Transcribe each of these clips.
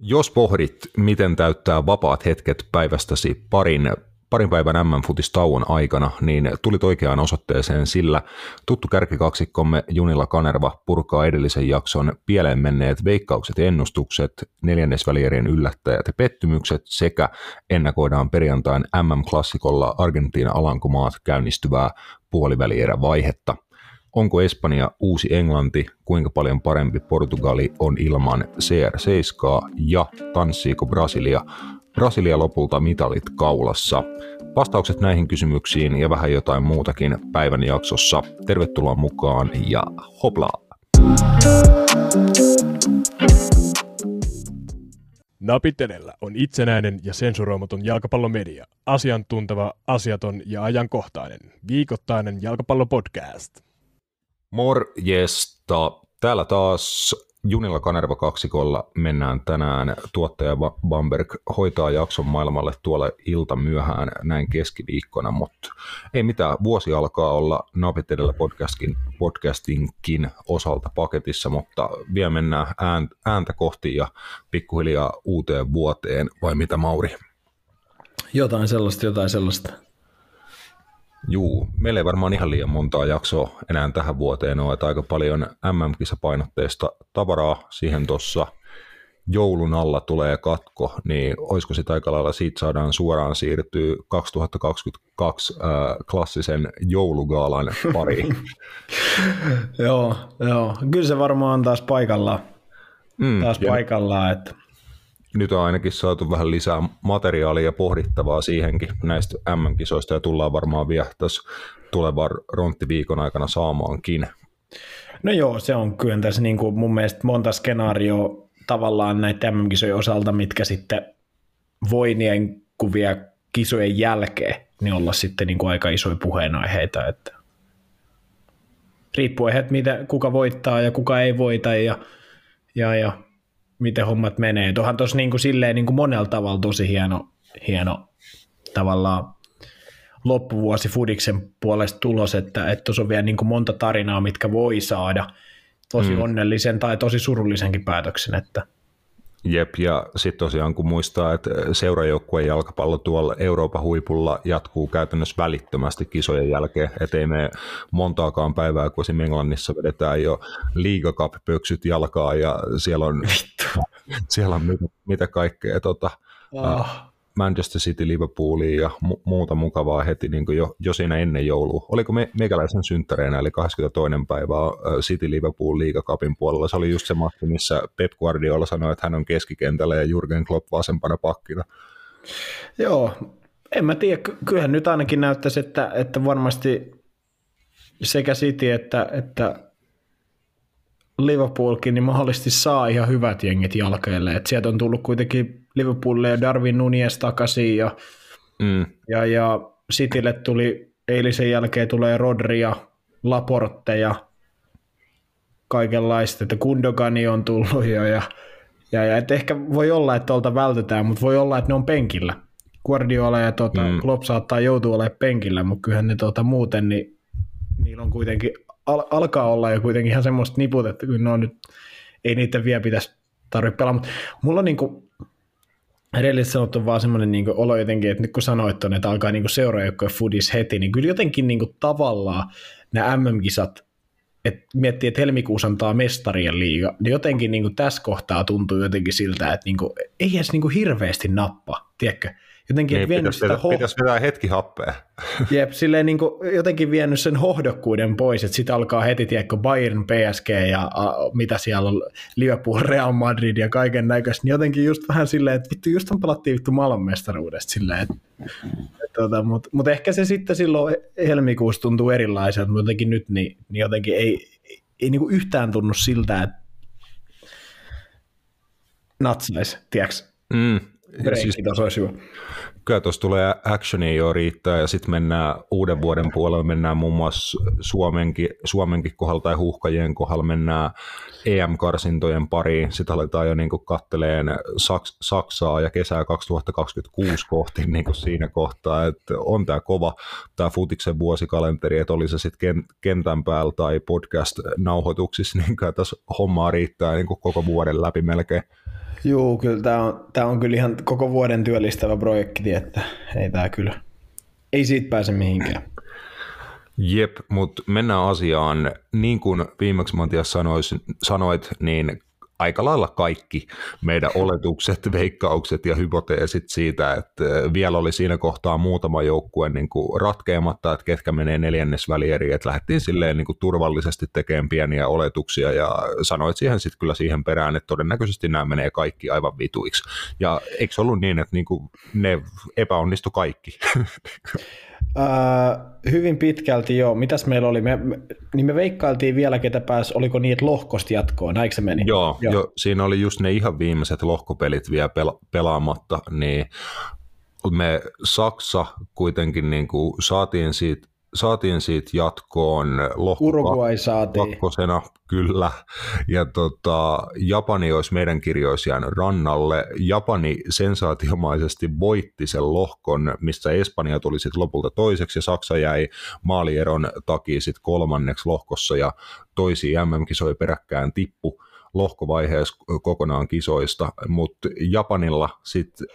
Jos pohdit, miten täyttää vapaat hetket päivästäsi parin, parin päivän MM-futistauon aikana, niin tulit oikeaan osoitteeseen, sillä tuttu kärkikaksikkomme Junilla Kanerva purkaa edellisen jakson pieleen menneet veikkaukset ja ennustukset, neljännesvälierien yllättäjät ja pettymykset sekä ennakoidaan perjantain MM-klassikolla Argentiina-Alankomaat käynnistyvää puolivälierävaihetta – Onko Espanja uusi Englanti, kuinka paljon parempi Portugali on ilman CR7 ja tanssiiko Brasilia? Brasilia lopulta mitalit kaulassa. Vastaukset näihin kysymyksiin ja vähän jotain muutakin päivän jaksossa. Tervetuloa mukaan ja hoplaa! Napitelellä on itsenäinen ja sensuroimaton jalkapallomedia. Asiantunteva, asiaton ja ajankohtainen. Viikoittainen jalkapallopodcast. Morjesta. Täällä taas Junilla Kanerva kaksikolla mennään tänään. Tuottaja Bamberg hoitaa jakson maailmalle tuolla ilta myöhään näin keskiviikkona, mutta ei mitään. Vuosi alkaa olla Napit edellä podcastin, podcastinkin osalta paketissa, mutta vielä mennään ääntä kohti ja pikkuhiljaa uuteen vuoteen, vai mitä Mauri? Jotain sellaista, jotain sellaista. Juu, meillä ei varmaan ihan liian montaa jaksoa enää tähän vuoteen ole, että aika paljon MM-kisapainotteista tavaraa siihen tuossa joulun alla tulee katko, niin olisiko sitä aika lailla siitä saadaan suoraan siirtyä 2022 äh, klassisen joulugaalan pariin. joo, joo, kyllä se varmaan on taas paikallaan. Mm, taas paikallaan, että nyt on ainakin saatu vähän lisää materiaalia ja pohdittavaa siihenkin näistä MM-kisoista ja tullaan varmaan vielä tässä tulevan ronttiviikon aikana saamaankin. No joo, se on kyllä tässä niin kuin mun mielestä monta skenaarioa tavallaan näitä MM-kisojen osalta, mitkä sitten voi kuvia kisojen jälkeen niin olla sitten niin kuin aika isoja puheenaiheita, että riippuu että mitä, kuka voittaa ja kuka ei voita ja, ja, ja miten hommat menee. Tuohan tuossa niin kuin silleen niin kuin monella tavalla tosi hieno, hieno tavallaan loppuvuosi Fudiksen puolesta tulos, että tuossa on vielä niin kuin monta tarinaa, mitkä voi saada tosi mm. onnellisen tai tosi surullisenkin päätöksen. Että. Jep, ja sitten tosiaan kun muistaa, että seurajoukkueen jalkapallo tuolla Euroopan huipulla jatkuu käytännössä välittömästi kisojen jälkeen, ettei me montaakaan päivää, kun esimerkiksi Englannissa vedetään jo liigakap-pöksyt jalkaa ja siellä on, siellä on mitä, mitä kaikkea tota, oh. Manchester City Liverpooliin ja mu- muuta mukavaa heti niin jo, jo siinä ennen joulua. Oliko me, meikäläisen synttäreinä, eli 22. päivää City Liverpool liigakapin puolella. Se oli just se matki, missä Pep Guardiola sanoi, että hän on keskikentällä ja Jurgen Klopp vasempana pakkina. Joo, en mä tiedä. Kyllähän nyt ainakin näyttäisi, että, että varmasti sekä City että, että Liverpoolkin niin mahdollisesti saa ihan hyvät jengit jalkeille. Et sieltä on tullut kuitenkin Liverpoolille ja Darwin Nunes takaisin ja, mm. ja, ja Citylle tuli eilisen jälkeen tulee Rodri ja Laporte ja kaikenlaista, että Kundogani on tullut jo ja, ja, ja että ehkä voi olla, että tuolta vältetään, mutta voi olla, että ne on penkillä. Guardiola ja tota, mm. Klopp saattaa joutua olemaan penkillä, mutta kyllähän ne tota, muuten, niin niillä on kuitenkin, al- alkaa olla jo kuitenkin ihan semmoista niput, että kyllä ne on nyt, ei niitä vielä pitäisi tarvitse pelaa, mutta mulla on niin kuin, edelleen sanottu vaan semmoinen niin olo jotenkin, että nyt kun sanoit on, että alkaa niin seuraajoukkojen foodis heti, niin kyllä jotenkin niin kuin tavallaan nämä MM-kisat, että miettii, että helmikuussa antaa mestarien liiga, niin jotenkin niin kuin tässä kohtaa tuntuu jotenkin siltä, että niin kuin, ei edes niin kuin hirveästi nappa, tiedätkö? Jotenkin niin, vienyt pitäisi, sitä ho- pitäisi vetää hetki happea. Jep, silleen niin kuin jotenkin vienyt sen hohdokkuuden pois, että sitten alkaa heti, tiedätkö, Bayern, PSG ja a, mitä siellä on, Liverpool, Real Madrid ja kaiken näköistä, niin jotenkin just vähän silleen, että vittu, just on pelattiin vittu maailmanmestaruudesta silleen, että Tota, Mutta mut ehkä se sitten silloin helmikuussa tuntuu erilaiselta, mutta jotenkin nyt niin, niin jotenkin ei, ei, ei niinku yhtään tunnu siltä, että natsaisi, tiedätkö? Mm, siis, olisi hyvä. kyllä tuossa tulee actionia jo riittää ja sitten mennään uuden vuoden puolella, mennään muun muassa Suomenkin, Suomenkin kohdalla tai huuhkajien kohdalla mennään EM-karsintojen pariin. Sitten aletaan jo niin katteleen Saks- Saksaa ja kesää 2026 kohti niin kuin siinä kohtaa, että on tämä kova tämä Futiksen vuosikalenteri, että oli se sitten kentän päällä tai podcast-nauhoituksissa, niin kyllä tässä hommaa riittää niin kuin koko vuoden läpi melkein. Joo, kyllä tämä on, tämä on kyllä ihan koko vuoden työllistävä projekti, että ei tämä kyllä, ei siitä pääse mihinkään. Jep, mutta mennään asiaan. Niin kuin viimeksi Matias sanois, sanoit, niin aika lailla kaikki meidän oletukset, veikkaukset ja hypoteesit siitä, että vielä oli siinä kohtaa muutama joukkue niin kuin ratkeamatta, että ketkä menee neljännesvälieriin, että lähdettiin silleen niin kuin turvallisesti tekemään pieniä oletuksia ja sanoit siihen sitten kyllä siihen perään, että todennäköisesti nämä menee kaikki aivan vituiksi. Ja eikö ollut niin, että niin kuin ne epäonnistu kaikki? Uh, hyvin pitkälti joo. Mitäs meillä oli? Me, me, niin me veikkailtiin vielä, ketä pääsi, oliko niitä lohkosta jatkoon, näikö se meni? Joo, joo. Jo, siinä oli just ne ihan viimeiset lohkopelit vielä pela, pelaamatta, niin me Saksa kuitenkin niin kuin saatiin siitä saatiin siitä jatkoon lohko saatiin. kakkosena, kyllä. Ja tota, Japani olisi meidän kirjoissa jäänyt rannalle. Japani sensaatiomaisesti voitti sen lohkon, missä Espanja tuli sitten lopulta toiseksi ja Saksa jäi maalieron takia sitten kolmanneksi lohkossa ja toisia MM-kisoja peräkkään tippu lohkovaiheessa kokonaan kisoista, mutta Japanilla sitten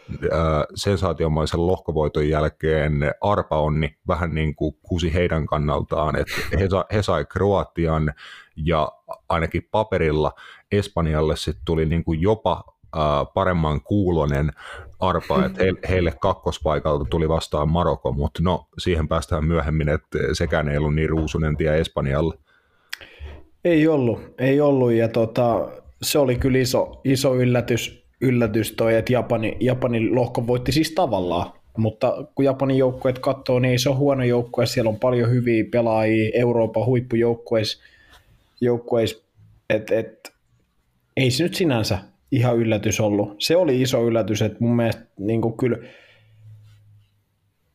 sensaatiomaisen lohkovoiton jälkeen arpa onni vähän niin kuin kusi heidän kannaltaan, että he, sa, he sai Kroatian ja ainakin paperilla Espanjalle sitten tuli niin kuin jopa paremman kuulonen arpa, että he, heille kakkospaikalta tuli vastaan Maroko, mutta no siihen päästään myöhemmin, että sekään ei ollut niin ruusunen tie Espanjalle. Ei ollut, ei ollut. Ja tota, se oli kyllä iso, iso yllätys, yllätys toi, että Japani, Japanin lohko voitti siis tavallaan, mutta kun Japanin joukkueet katsoo, niin ei se ole huono joukkue, siellä on paljon hyviä pelaajia Euroopan huippujoukkueissa, joukkueis, että et, ei se nyt sinänsä ihan yllätys ollut. Se oli iso yllätys, että mun mielestä niin kuin kyllä,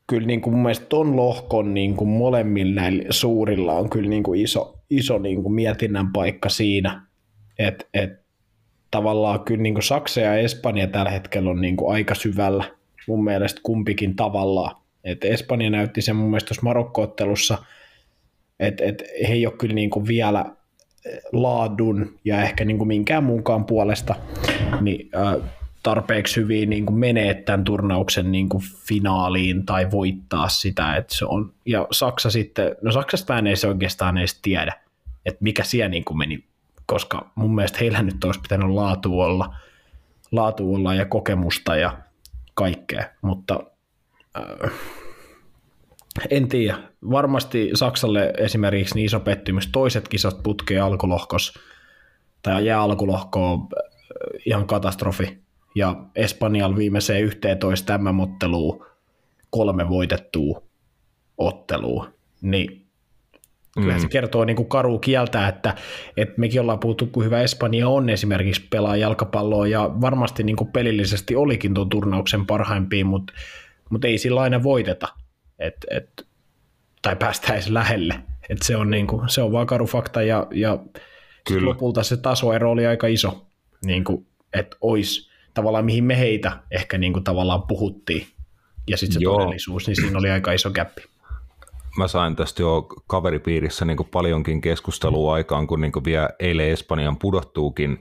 kyllä niin kuin mun mielestä ton lohkon niin kuin molemmilla näillä suurilla on kyllä niin kuin iso, iso niin kuin mietinnän paikka siinä, että et, tavallaan kyllä niin kuin Saksa ja Espanja tällä hetkellä on niin kuin aika syvällä mun mielestä kumpikin tavallaan. Et Espanja näytti sen mun mielestä Marokko-ottelussa, että et he ei ole kyllä niin kuin vielä laadun ja ehkä niin kuin minkään muunkaan puolesta niin, äh, tarpeeksi hyvin niin kuin menee tämän turnauksen niin kuin finaaliin tai voittaa sitä. Että se on, ja Saksa sitten, no Saksasta ei se oikeastaan edes tiedä, että mikä siellä niin kuin meni, koska mun mielestä heillä nyt olisi pitänyt laatu olla, laatu olla ja kokemusta ja kaikkea, mutta äh, en tiedä. Varmasti Saksalle esimerkiksi niin iso pettymys. Toiset kisat putkee alkulohkos tai jää alkulohkoon äh, ihan katastrofi ja Espanjalla viimeiseen 11 tämän otteluun kolme voitettua ottelua, niin kyllä mm. se kertoo niin kuin karu kieltä, että, että mekin ollaan puhuttu, kun hyvä Espanja on esimerkiksi pelaa jalkapalloa, ja varmasti niin kuin pelillisesti olikin tuon turnauksen parhaimpia, mutta, mutta ei sillä aina voiteta, et, et, tai päästä edes lähelle. Et se, on niin kuin, se on vaan karu fakta, ja, ja lopulta se tasoero oli aika iso, niin kuin, että olisi tavallaan mihin me heitä ehkä niin kuin tavallaan puhuttiin. Ja sitten se Joo. todellisuus, niin siinä oli aika iso käppi. Mä sain tästä jo kaveripiirissä niin kuin paljonkin keskustelua aikaan, kun niin kuin vielä eilen Espanjan pudottuukin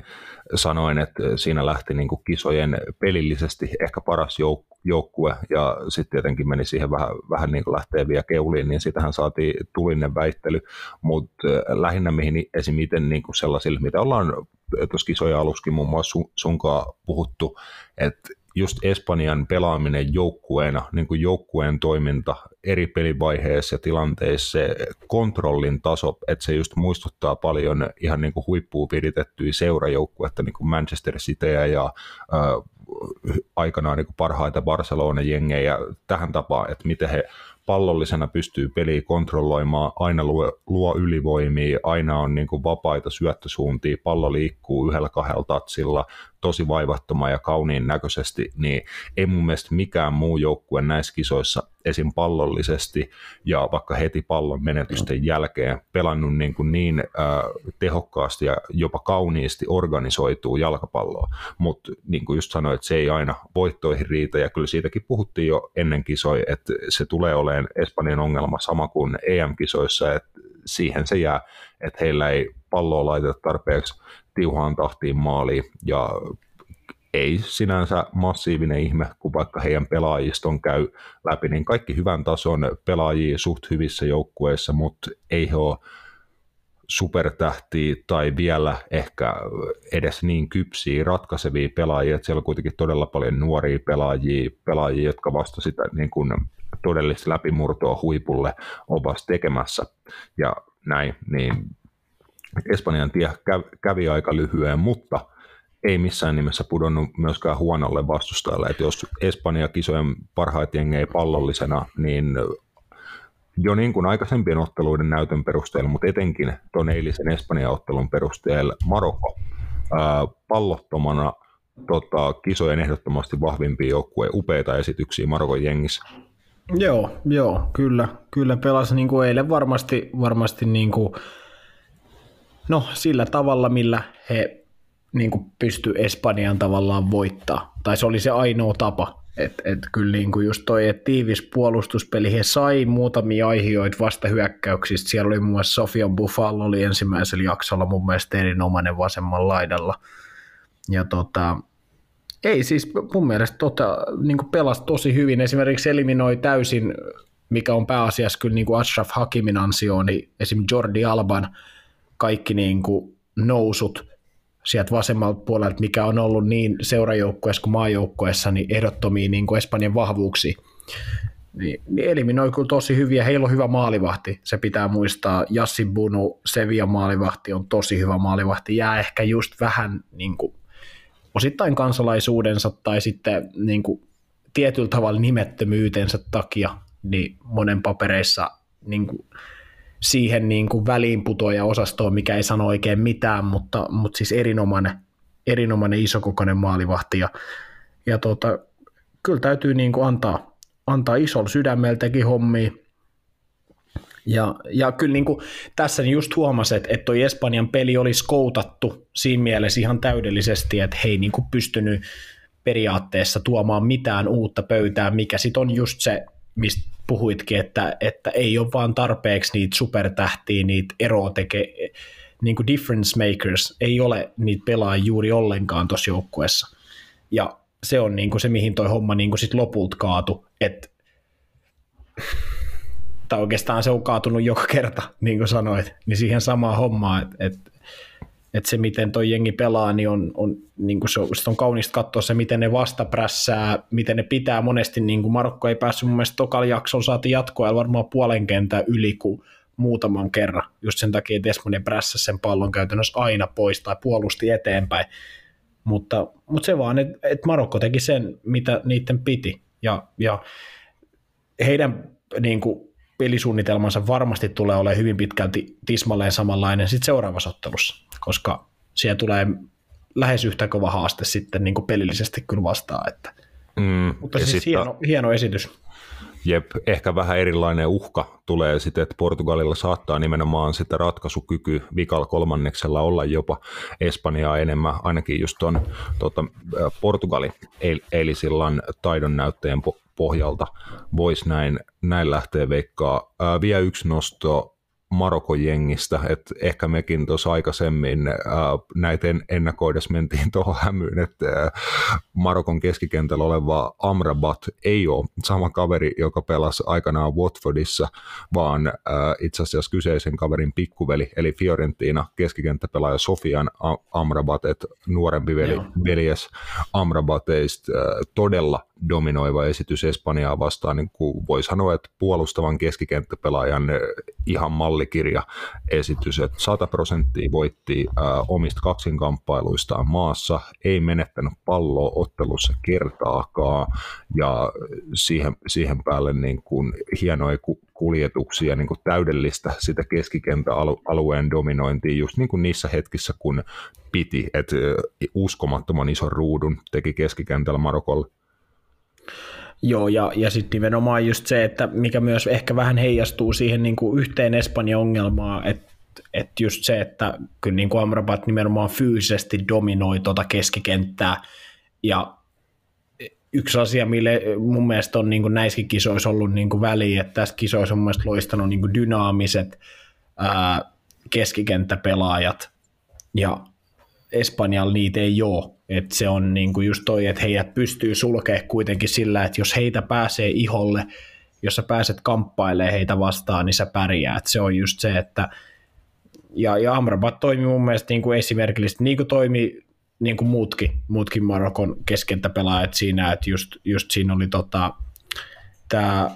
sanoin, että siinä lähti niin kuin kisojen pelillisesti ehkä paras jouk- joukkue ja sitten tietenkin meni siihen vähän, vähän niin kuin lähtee vielä keuliin, niin sitähän saatiin tulinen väittely, mutta lähinnä mihin esim. miten niin kuin sellaisille, mitä ollaan tuossa kisojen aluskin muun muassa sun, sunkaan puhuttu, että just Espanjan pelaaminen joukkueena, niin kuin joukkueen toiminta eri pelivaiheissa ja tilanteissa, se kontrollin taso, että se just muistuttaa paljon ihan niin kuin huippuun viritettyjä seurajoukkuetta, niin kuin Manchester Cityä ja äh, aikanaan niin kuin parhaita Barcelona-jengejä tähän tapaan, että miten he pallollisena pystyy peliä kontrolloimaan, aina luo, luo ylivoimia, aina on niin kuin vapaita syöttösuuntia, pallo liikkuu yhdellä kahdella tatsilla, tosi vaivattoma ja kauniin näköisesti, niin ei mun mielestä mikään muu joukkue näissä kisoissa esim. pallollisesti ja vaikka heti pallon menetysten jälkeen pelannut niin, kuin niin äh, tehokkaasti ja jopa kauniisti organisoituu jalkapalloa, mutta niin kuin just sanoin, että se ei aina voittoihin riitä ja kyllä siitäkin puhuttiin jo ennen kisoja, että se tulee olemaan Espanjan ongelma sama kuin EM-kisoissa, että siihen se jää, että heillä ei palloa laiteta tarpeeksi tiuhaan tahtiin maaliin ja ei sinänsä massiivinen ihme, kun vaikka heidän pelaajiston käy läpi, niin kaikki hyvän tason pelaajia suht hyvissä joukkueissa, mutta ei he ole supertähtiä tai vielä ehkä edes niin kypsiä, ratkaisevia pelaajia, että siellä on kuitenkin todella paljon nuoria pelaajia, pelaajia jotka vasta sitä niin kuin todellista läpimurtoa huipulle ovat tekemässä. Ja näin, niin Espanjan tie kävi aika lyhyen, mutta ei missään nimessä pudonnut myöskään huonolle vastustajalle. Että jos Espanja kisojen parhaat jengejä pallollisena, niin jo niin kuin aikaisempien otteluiden näytön perusteella, mutta etenkin tuon eilisen Espanjan ottelun perusteella Marokko ää, pallottomana tota, kisojen ehdottomasti vahvimpia joukkueen upeita esityksiä Marokon jengissä. Joo, joo, kyllä, kyllä pelasi niin kuin eilen varmasti, varmasti niin kuin, no sillä tavalla, millä he niin kuin pysty Espanjan tavallaan voittaa. Tai se oli se ainoa tapa. Että et kyllä niin kuin just toi, että tiivis puolustuspeli, he sai muutamia aihioita vasta hyökkäyksistä. Siellä oli muun muassa Sofia Buffalo oli ensimmäisellä jaksolla mun mielestä erinomainen vasemman laidalla. Ja tota, ei siis mun mielestä tota, niin kuin pelasi tosi hyvin. Esimerkiksi eliminoi täysin, mikä on pääasiassa kyllä niin kuin Ashraf Hakimin ansio, niin esim. Jordi Alban kaikki niin kuin nousut sieltä vasemmalta puolelta, mikä on ollut niin seurajoukkueessa kuin maajoukkueessa, niin ehdottomia niin kuin Espanjan vahvuuksia. Niin, niin eliminoi kyllä tosi hyviä. Heillä on hyvä maalivahti, se pitää muistaa. Jassi Bunu, Sevilla maalivahti on tosi hyvä maalivahti. Jää ehkä just vähän niin kuin, osittain kansalaisuudensa tai sitten niin kuin, tietyllä tavalla nimettömyytensä takia niin monen papereissa niin kuin, siihen niin kuin väliinputoja osastoon, mikä ei sano oikein mitään, mutta, mutta siis erinomainen, erinomainen isokokoinen maalivahti. Ja, ja tota, kyllä täytyy niin kuin antaa, antaa isolla sydämeltäkin hommia. Ja, ja kyllä niin kuin tässä niin just huomasin, että, toi Espanjan peli oli skoutattu siinä mielessä ihan täydellisesti, että he ei niin kuin pystynyt periaatteessa tuomaan mitään uutta pöytään, mikä sitten on just se, mistä puhuitkin, että, että ei ole vaan tarpeeksi niitä supertähtiä, niitä eroa tekee, niin kuin difference makers, ei ole niitä pelaajia juuri ollenkaan tuossa joukkueessa. Ja se on niin kuin se, mihin toi homma niin kuin sit lopulta kaatu, että tai oikeastaan se on kaatunut joka kerta, niin kuin sanoit, niin siihen samaan hommaan, että että se, miten toi jengi pelaa, niin on, on, niin kuin se, on, on kaunista katsoa se, miten ne vastaprässää, miten ne pitää monesti, niin kuin Marokko ei päässyt mun mielestä tokalla jaksolla saati jatkoa, varmaan puolen kentää yli kuin muutaman kerran, just sen takia, että Esmonen prässäsi sen pallon käytännössä aina pois tai puolusti eteenpäin, mutta, mutta se vaan, että, että Marokko teki sen, mitä niiden piti, ja, ja heidän niin kuin, pelisuunnitelmansa varmasti tulee olemaan hyvin pitkälti tismalleen samanlainen sitten seuraavassa ottelussa, koska siellä tulee lähes yhtä kova haaste sitten niin kuin pelillisesti kyllä vastaan. Että. Mm, Mutta siis sitten, hieno, hieno esitys. Jep, ehkä vähän erilainen uhka tulee sitten, että Portugalilla saattaa nimenomaan sitä ratkaisukyky vikal kolmanneksella olla jopa Espanjaa enemmän, ainakin just tuon tota, Portugali eilisillan taidon näytteen pohjalta voisi näin, näin lähteä veikkaa. Ää, vielä yksi nosto Marokon jengistä, että ehkä mekin tuossa aikaisemmin ää, näitä ennakoides mentiin tuohon hämyyn, että ää, Marokon keskikentällä oleva Amrabat ei ole sama kaveri, joka pelasi aikanaan Watfordissa, vaan ää, itse asiassa kyseisen kaverin pikkuveli, eli Fiorentina keskikenttäpelaaja Sofian Amrabat, että nuorempi veli, veljes Amrabateista ää, todella dominoiva esitys Espanjaa vastaan, niin kuin voi sanoa, että puolustavan keskikenttäpelaajan ihan mallikirja esitys, että 100 prosenttia voitti ää, omista kaksinkamppailuistaan maassa, ei menettänyt palloa ottelussa kertaakaan ja siihen, siihen päälle niin kuin hienoja kuljetuksia, niin kuin täydellistä sitä keskikenttäalueen dominointia just niin kuin niissä hetkissä, kun piti, että uskomattoman ison ruudun teki keskikentällä Marokolle. Joo, ja, ja sitten nimenomaan just se, että mikä myös ehkä vähän heijastuu siihen niin kuin yhteen Espanjan ongelmaan, että että just se, että kyllä niin kuin Amrabat nimenomaan fyysisesti dominoi tuota keskikenttää, ja yksi asia, mille mun mielestä on niin kuin näissäkin kisoissa ollut niin kuin väliä, että tässä kisoissa on mun mielestä loistanut niin kuin dynaamiset ää, keskikenttäpelaajat, ja Espanjalla niitä ei ole. Et se on niin kuin just toi, että heidät pystyy sulkemaan kuitenkin sillä, että jos heitä pääsee iholle, jos sä pääset kamppailemaan heitä vastaan, niin sä pärjäät. Se on just se, että ja, ja Amrabat toimi mun mielestä niin kuin esimerkillisesti, niin kuin toimi niin kuin muutkin, muutkin Marokon keskentäpelaajat siinä, että just, just siinä oli tota, tämä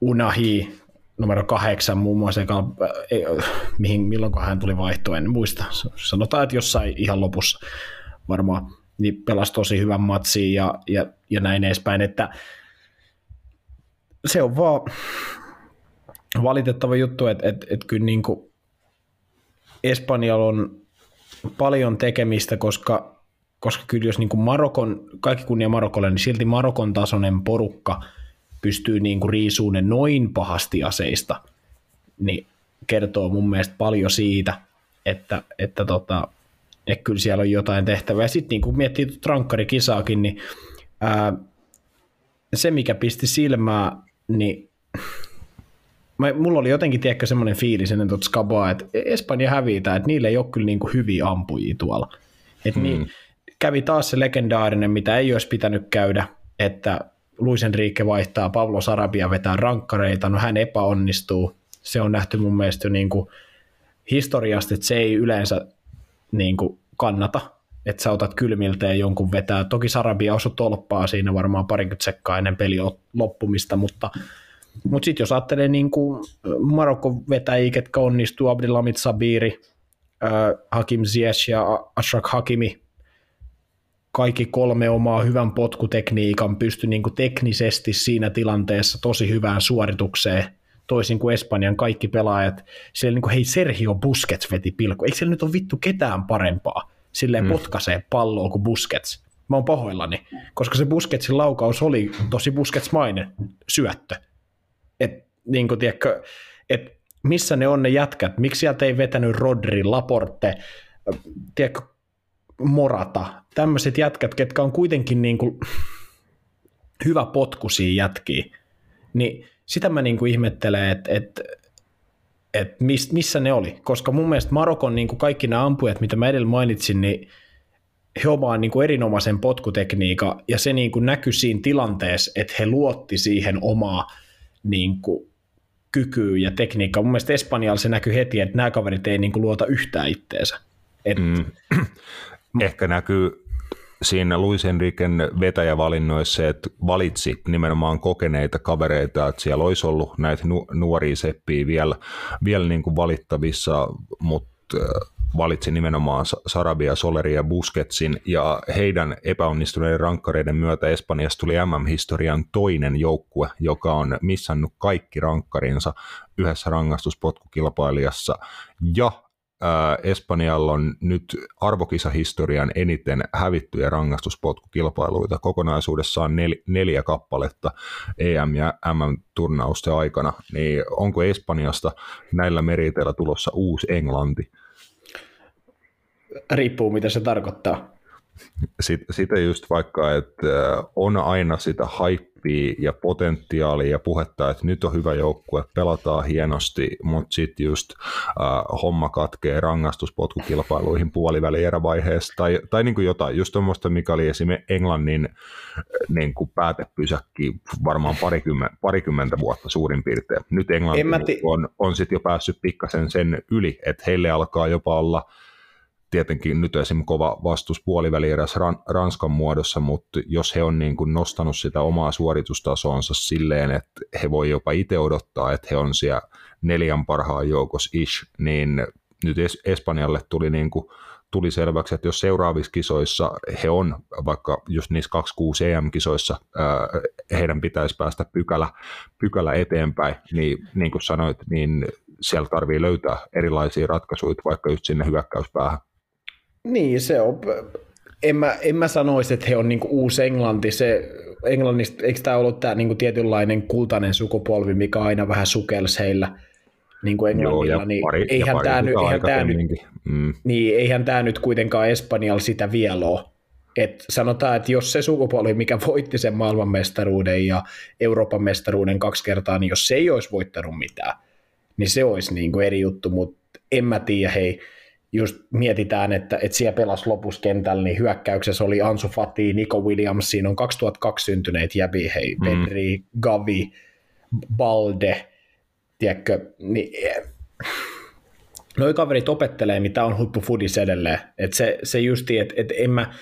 Unahi, numero kahdeksan muun muassa, joka, ei, mihin, milloin hän tuli vaihtoa, en muista. Sanotaan, että jossain ihan lopussa varmaan, niin pelasi tosi hyvän matsin ja, ja, ja näin edespäin, että se on vaan valitettava juttu, että, että, että kyllä niin kuin Espanjalla on paljon tekemistä, koska, koska kyllä jos niin kuin Marokon, kaikki kunnia Marokolle, niin silti Marokon tasoinen porukka pystyy niin kuin riisuun ne noin pahasti aseista, niin kertoo mun mielestä paljon siitä, että, että, tota, että kyllä siellä on jotain tehtävää. Ja sitten niin kun miettii trankkarikisaakin, niin ää, se mikä pisti silmää, niin mä, mulla oli jotenkin tiedäkö semmoinen fiilis ennen tuota skabaa, että Espanja hävitää, että niillä ei ole kyllä niin kuin hyviä ampujia tuolla. Et hmm. niin, kävi taas se legendaarinen, mitä ei olisi pitänyt käydä, että Luis Enrique vaihtaa Pablo Sarabia vetää rankkareita, no hän epäonnistuu. Se on nähty mun mielestä niin kuin historiasta, että se ei yleensä niin kuin kannata, että sä otat kylmilteen jonkun vetää. Toki Sarabia osui tolppaa siinä varmaan parikymmentä sekkaa ennen peli loppumista, mutta mutta sitten jos ajattelee niin kuin Marokko vetäjiä, ketkä onnistuu, Abdelhamid Sabiri, äh, Hakim Ziyech ja Ashraf Hakimi, kaikki kolme omaa hyvän potkutekniikan pysty niin kuin teknisesti siinä tilanteessa tosi hyvään suoritukseen, toisin kuin Espanjan kaikki pelaajat. Siellä niin kuin, hei Sergio Busquets veti pilkku. Eikö siellä nyt ole vittu ketään parempaa? Silleen mm. potkaisee palloa kuin Busquets. Mä oon pahoillani, koska se Busquetsin laukaus oli tosi Busquetsmainen syöttö että niin kuin, tiedätkö, että missä ne on ne jätkät, miksi sieltä ei vetänyt Rodri, Laporte, tiedätkö, Morata, tämmöiset jätkät, ketkä on kuitenkin niin kuin hyvä potkusia jätkiä, niin sitä mä niin kuin ihmettelen, että, että, että missä ne oli, koska mun mielestä Marokon niin kuin kaikki nämä ampujat, mitä mä edellä mainitsin, niin he ovat niin kuin erinomaisen potkutekniikan, ja se niin kuin näkyi siinä tilanteessa, että he luotti siihen omaa niin kuin, kykyä ja tekniikkaa. Mun mielestä Espanjalla se näkyy heti, että nämä kaverit ei niin kuin, luota yhtään itteensä. Et... Mm. Ehkä näkyy siinä Luis Enriquen vetäjävalinnoissa, että valitsi nimenomaan kokeneita kavereita, että siellä olisi ollut näitä nu- nuoria seppiä vielä, vielä niin kuin valittavissa, mutta valitsi nimenomaan Sarabia, Soleri ja Busquetsin, ja heidän epäonnistuneiden rankkareiden myötä Espanjasta tuli MM-historian toinen joukkue, joka on missannut kaikki rankkarinsa yhdessä rangaistuspotkukilpailijassa, ja Espanjalla on nyt arvokisahistorian eniten hävittyjä rangaistuspotkukilpailuita kokonaisuudessaan nel, neljä kappaletta EM- ja MM-turnausten aikana, niin onko Espanjasta näillä meriteillä tulossa uusi Englanti? riippuu mitä se tarkoittaa. Sitä just vaikka, että on aina sitä haippia ja potentiaalia ja puhetta, että nyt on hyvä joukkue, pelataan hienosti, mutta sitten just äh, homma katkee rangaistuspotkukilpailuihin puoliväli erävaiheessa tai, tai niin kuin jotain, just tuommoista, mikä oli esimerkiksi Englannin niin kuin päätepysäkki varmaan parikymmentä, parikymmentä vuotta suurin piirtein. Nyt Englanti ti- on, on sitten jo päässyt pikkasen sen yli, että heille alkaa jopa olla – tietenkin nyt esim. kova vastus puolivälieräs Ranskan muodossa, mutta jos he on niin kuin nostanut sitä omaa suoritustasonsa silleen, että he voi jopa itse odottaa, että he on siellä neljän parhaan joukossa ish, niin nyt Espanjalle tuli niin kuin tuli selväksi, että jos seuraavissa kisoissa he on, vaikka just niissä 26 EM-kisoissa, heidän pitäisi päästä pykälä, pykälä eteenpäin, niin niin kuin sanoit, niin siellä tarvii löytää erilaisia ratkaisuja, vaikka just sinne hyökkäyspäähän. Niin, se on. En mä, en mä sanoisi, että he on niinku uusi Englanti. Se, Englannista, eikö tämä ollut tämä niinku tietynlainen kultainen sukupolvi, mikä aina vähän sukelsi heillä niin kuin Englannilla, Joo, niin pari, eihän tämä nyt, eihän tämä nyt, mm. niin, eihän tämä nyt kuitenkaan Espanjalla sitä vielä ole. Et sanotaan, että jos se sukupolvi, mikä voitti sen maailmanmestaruuden ja Euroopan mestaruuden kaksi kertaa, niin jos se ei olisi voittanut mitään, niin se olisi niin kuin eri juttu, mutta en mä tiedä, hei, just mietitään, että, että siellä pelasi lopussa kentällä, niin hyökkäyksessä oli Ansu Fati, Nico Williams, siinä on 2002 syntyneet jäbi, hei, mm. Pedri, Gavi, Balde, tiedätkö, niin eh, noi kaverit opettelee, mitä on huippufudis edelleen. että se, se justi, että et en mä,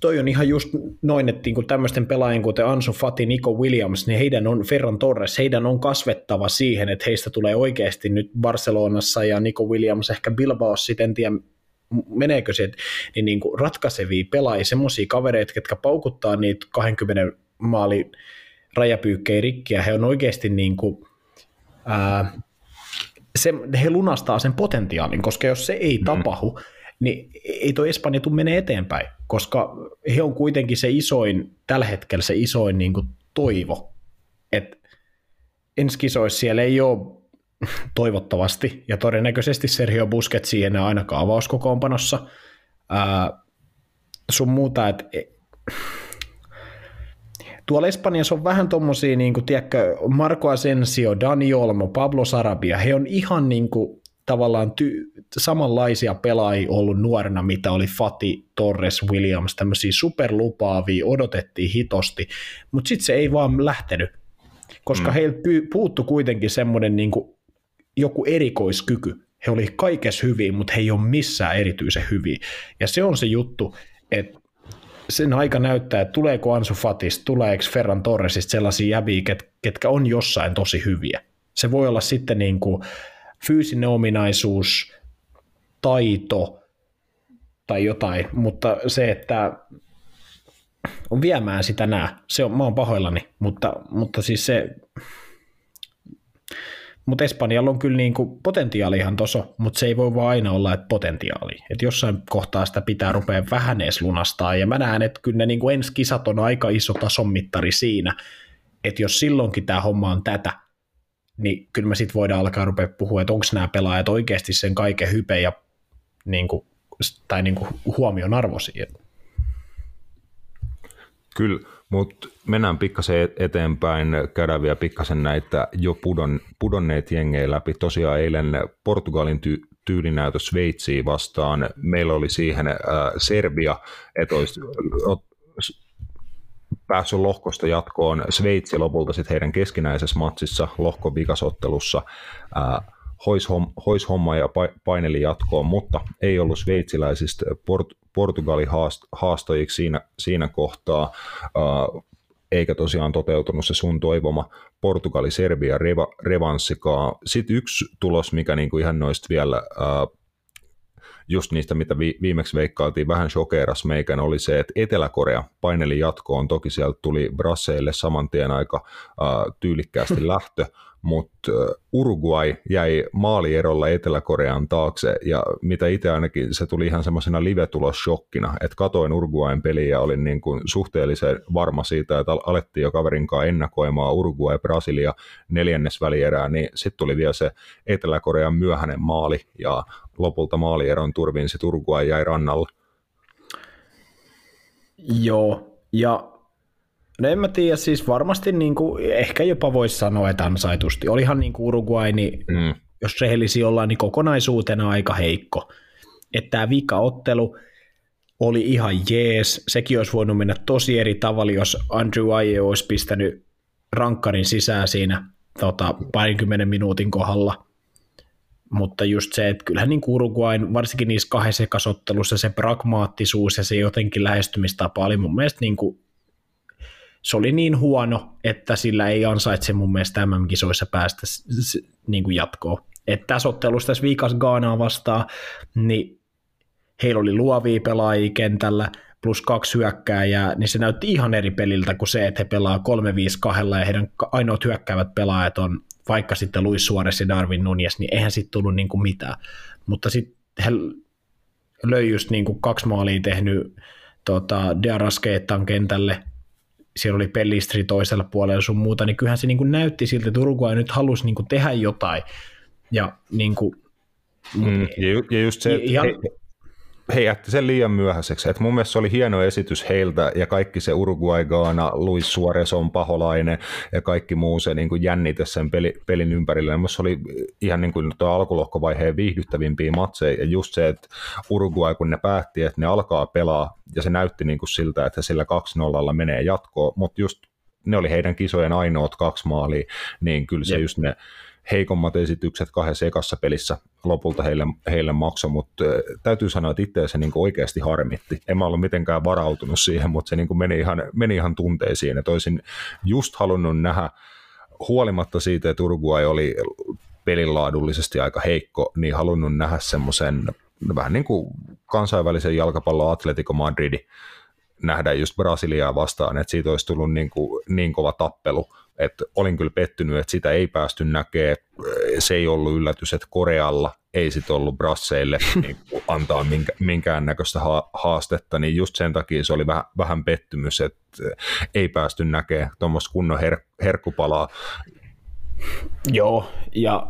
toi on ihan just noin, että niin tämmöisten pelaajien kuten Ansu Fati, Nico Williams, niin heidän on Ferran Torres, heidän on kasvettava siihen, että heistä tulee oikeasti nyt Barcelonassa ja Nico Williams, ehkä Bilbao sitten, en tiedä meneekö se, niin, niin kuin ratkaisevia pelaajia, semmoisia kavereita, jotka paukuttaa niitä 20 maali rajapyykkejä rikkiä, he on oikeasti niin kuin, ää, se, he lunastaa sen potentiaalin, koska jos se ei mm. tapahdu, niin ei tuo Espanja tule menee eteenpäin, koska he on kuitenkin se isoin, tällä hetkellä se isoin niin kuin toivo, että ensi kisoissa siellä ei ole toivottavasti, ja todennäköisesti Sergio Busquets siihen ainakaan avauskokoonpanossa, sun muuta, että tuolla Espanjassa on vähän tommosia, niin kuin, tiedätkö, Marco Asensio, Dani Olmo, Pablo Sarabia, he on ihan niin kuin, tavallaan ty- samanlaisia pelaajia ollut nuorena, mitä oli Fati, Torres, Williams, tämmöisiä superlupaavia, odotettiin hitosti, mutta sitten se ei vaan lähtenyt, koska mm. heiltä puuttu kuitenkin semmoinen niin joku erikoiskyky. He oli kaikessa hyvin, mutta he ei ole missään erityisen hyviä. Ja se on se juttu, että sen aika näyttää, että tuleeko Ansu Fatista, tuleeko Ferran Torresista sellaisia jäbiä, ket, ketkä on jossain tosi hyviä. Se voi olla sitten niin kuin fyysinen ominaisuus, taito tai jotain, mutta se, että on viemään sitä nää, se on, mä oon pahoillani, mutta, mutta siis se, mutta Espanjalla on kyllä niin kuin potentiaali ihan toso, mutta se ei voi vaan aina olla, että potentiaali. Että jossain kohtaa sitä pitää rupea vähän edes lunastaa. Ja mä näen, että kyllä ne niin kuin ensi kisat on aika iso tason mittari siinä, että jos silloinkin tämä homma on tätä, niin kyllä me sitten voidaan alkaa rupea puhua, että onko nämä pelaajat oikeasti sen kaiken hype ja niin kuin, tai niin kuin huomion arvoisia. Kyllä, mutta mennään pikkasen eteenpäin, käydään vielä pikkasen näitä jo pudon, pudonneet jengejä läpi. Tosiaan eilen Portugalin ty, tyylinäytö Sveitsiä vastaan. Meillä oli siihen äh, Serbia, että olisi päässyt lohkosta jatkoon. Sveitsi lopulta sitten heidän keskinäisessä matsissa lohkovikasottelussa äh, hois, homm, hois homma ja paineli jatkoon, mutta ei ollut sveitsiläisistä Port, Portugali haast, haastajiksi siinä, siinä kohtaa, eikä tosiaan toteutunut se sun toivoma Portugali-Serbia reva, revanssikaan. Sitten yksi tulos, mikä niinku ihan noista vielä just niistä, mitä vi- viimeksi veikkailtiin, vähän shokeeras meikän, oli se, että Etelä-Korea paineli jatkoon. Toki sieltä tuli Brasseille saman tien aika äh, tyylikkäästi lähtö, mutta Uruguay jäi maalierolla Etelä-Korean taakse, ja mitä itse ainakin, se tuli ihan semmoisena live-tulosshokkina, että katoin Uruguayn peliä ja olin niin kuin suhteellisen varma siitä, että alettiin jo kaverin kanssa ennakoimaan Uruguay-Brasilia neljännes välierää, niin sitten tuli vielä se Etelä-Korean myöhäinen maali, ja lopulta maalieron turvin se Uruguay jäi rannalla. Joo, ja No en mä tiedä, siis varmasti niin kuin, ehkä jopa voisi sanoa, että ansaitusti. Olihan niin kuin Uruguay, niin mm. jos rehellisi ollaan, niin kokonaisuutena aika heikko. Että tämä vika-ottelu oli ihan jees. Sekin olisi voinut mennä tosi eri tavalla, jos Andrew Aye olisi pistänyt rankkarin sisään siinä tota, parinkymmenen minuutin kohdalla. mutta just se, että kyllähän niin Uruguain, varsinkin niissä kahdessa se pragmaattisuus ja se jotenkin lähestymistapa oli mun mielestä niin kuin, se oli niin huono, että sillä ei ansaitse mun mielestä MM-kisoissa päästä niin kuin jatkoon. Että tässä ottelussa tässä viikas Gaanaa vastaan, niin heillä oli luovia pelaajia kentällä, plus kaksi hyökkääjää, niin se näytti ihan eri peliltä kuin se, että he pelaa 3-5-2 ja heidän ainoat hyökkäävät pelaajat on vaikka sitten Luis Suarez ja Darwin Nunes, niin eihän sitten tullut niin kuin mitään. Mutta sitten he löi just niin kuin kaksi maalia tehnyt tota, Dearaskeettan kentälle, siellä oli Pellistri toisella puolella sun muuta, niin kyllähän se niin kuin näytti siltä, että Uruguay nyt halusi niin kuin tehdä jotain. Ja, niin kuin, mm, ja, ja just se, että ihan, he, he jätti sen liian myöhäiseksi. Et mun mielestä se oli hieno esitys heiltä ja kaikki se Uruguay, Gaana, Luis Suarez on paholainen ja kaikki muu se niin kuin jännite sen peli, pelin ympärillä. Mun se oli ihan niin kuin tuo alkulohkovaiheen viihdyttävimpiä matseja ja just se, että Uruguay kun ne päätti, että ne alkaa pelaa ja se näytti niin kuin siltä, että sillä 2-0 menee jatkoon, mutta just ne oli heidän kisojen ainoat kaksi maalia, niin kyllä se Jep. just ne heikommat esitykset kahdessa ekassa pelissä lopulta heille, heille maksoi, mutta täytyy sanoa, että itse se niin oikeasti harmitti. En mä ollut mitenkään varautunut siihen, mutta se niin meni, ihan, meni ihan tunteisiin, että olisin just halunnut nähdä, huolimatta siitä, että Uruguay oli pelilaadullisesti aika heikko, niin halunnut nähdä semmoisen vähän niin kuin kansainvälisen jalkapallon Atletico Madridi nähdä just Brasiliaa vastaan, että siitä olisi tullut niin, kuin, niin kova tappelu, että olin kyllä pettynyt, että sitä ei päästy näkemään. Se ei ollut yllätys, että Korealla ei sitten ollut brasseille niin antaa minkä, minkäännäköistä ha- haastetta, niin just sen takia se oli vähän, vähän pettymys, että ei päästy näkemään tuommoista kunnon her- herkkupalaa. Joo, ja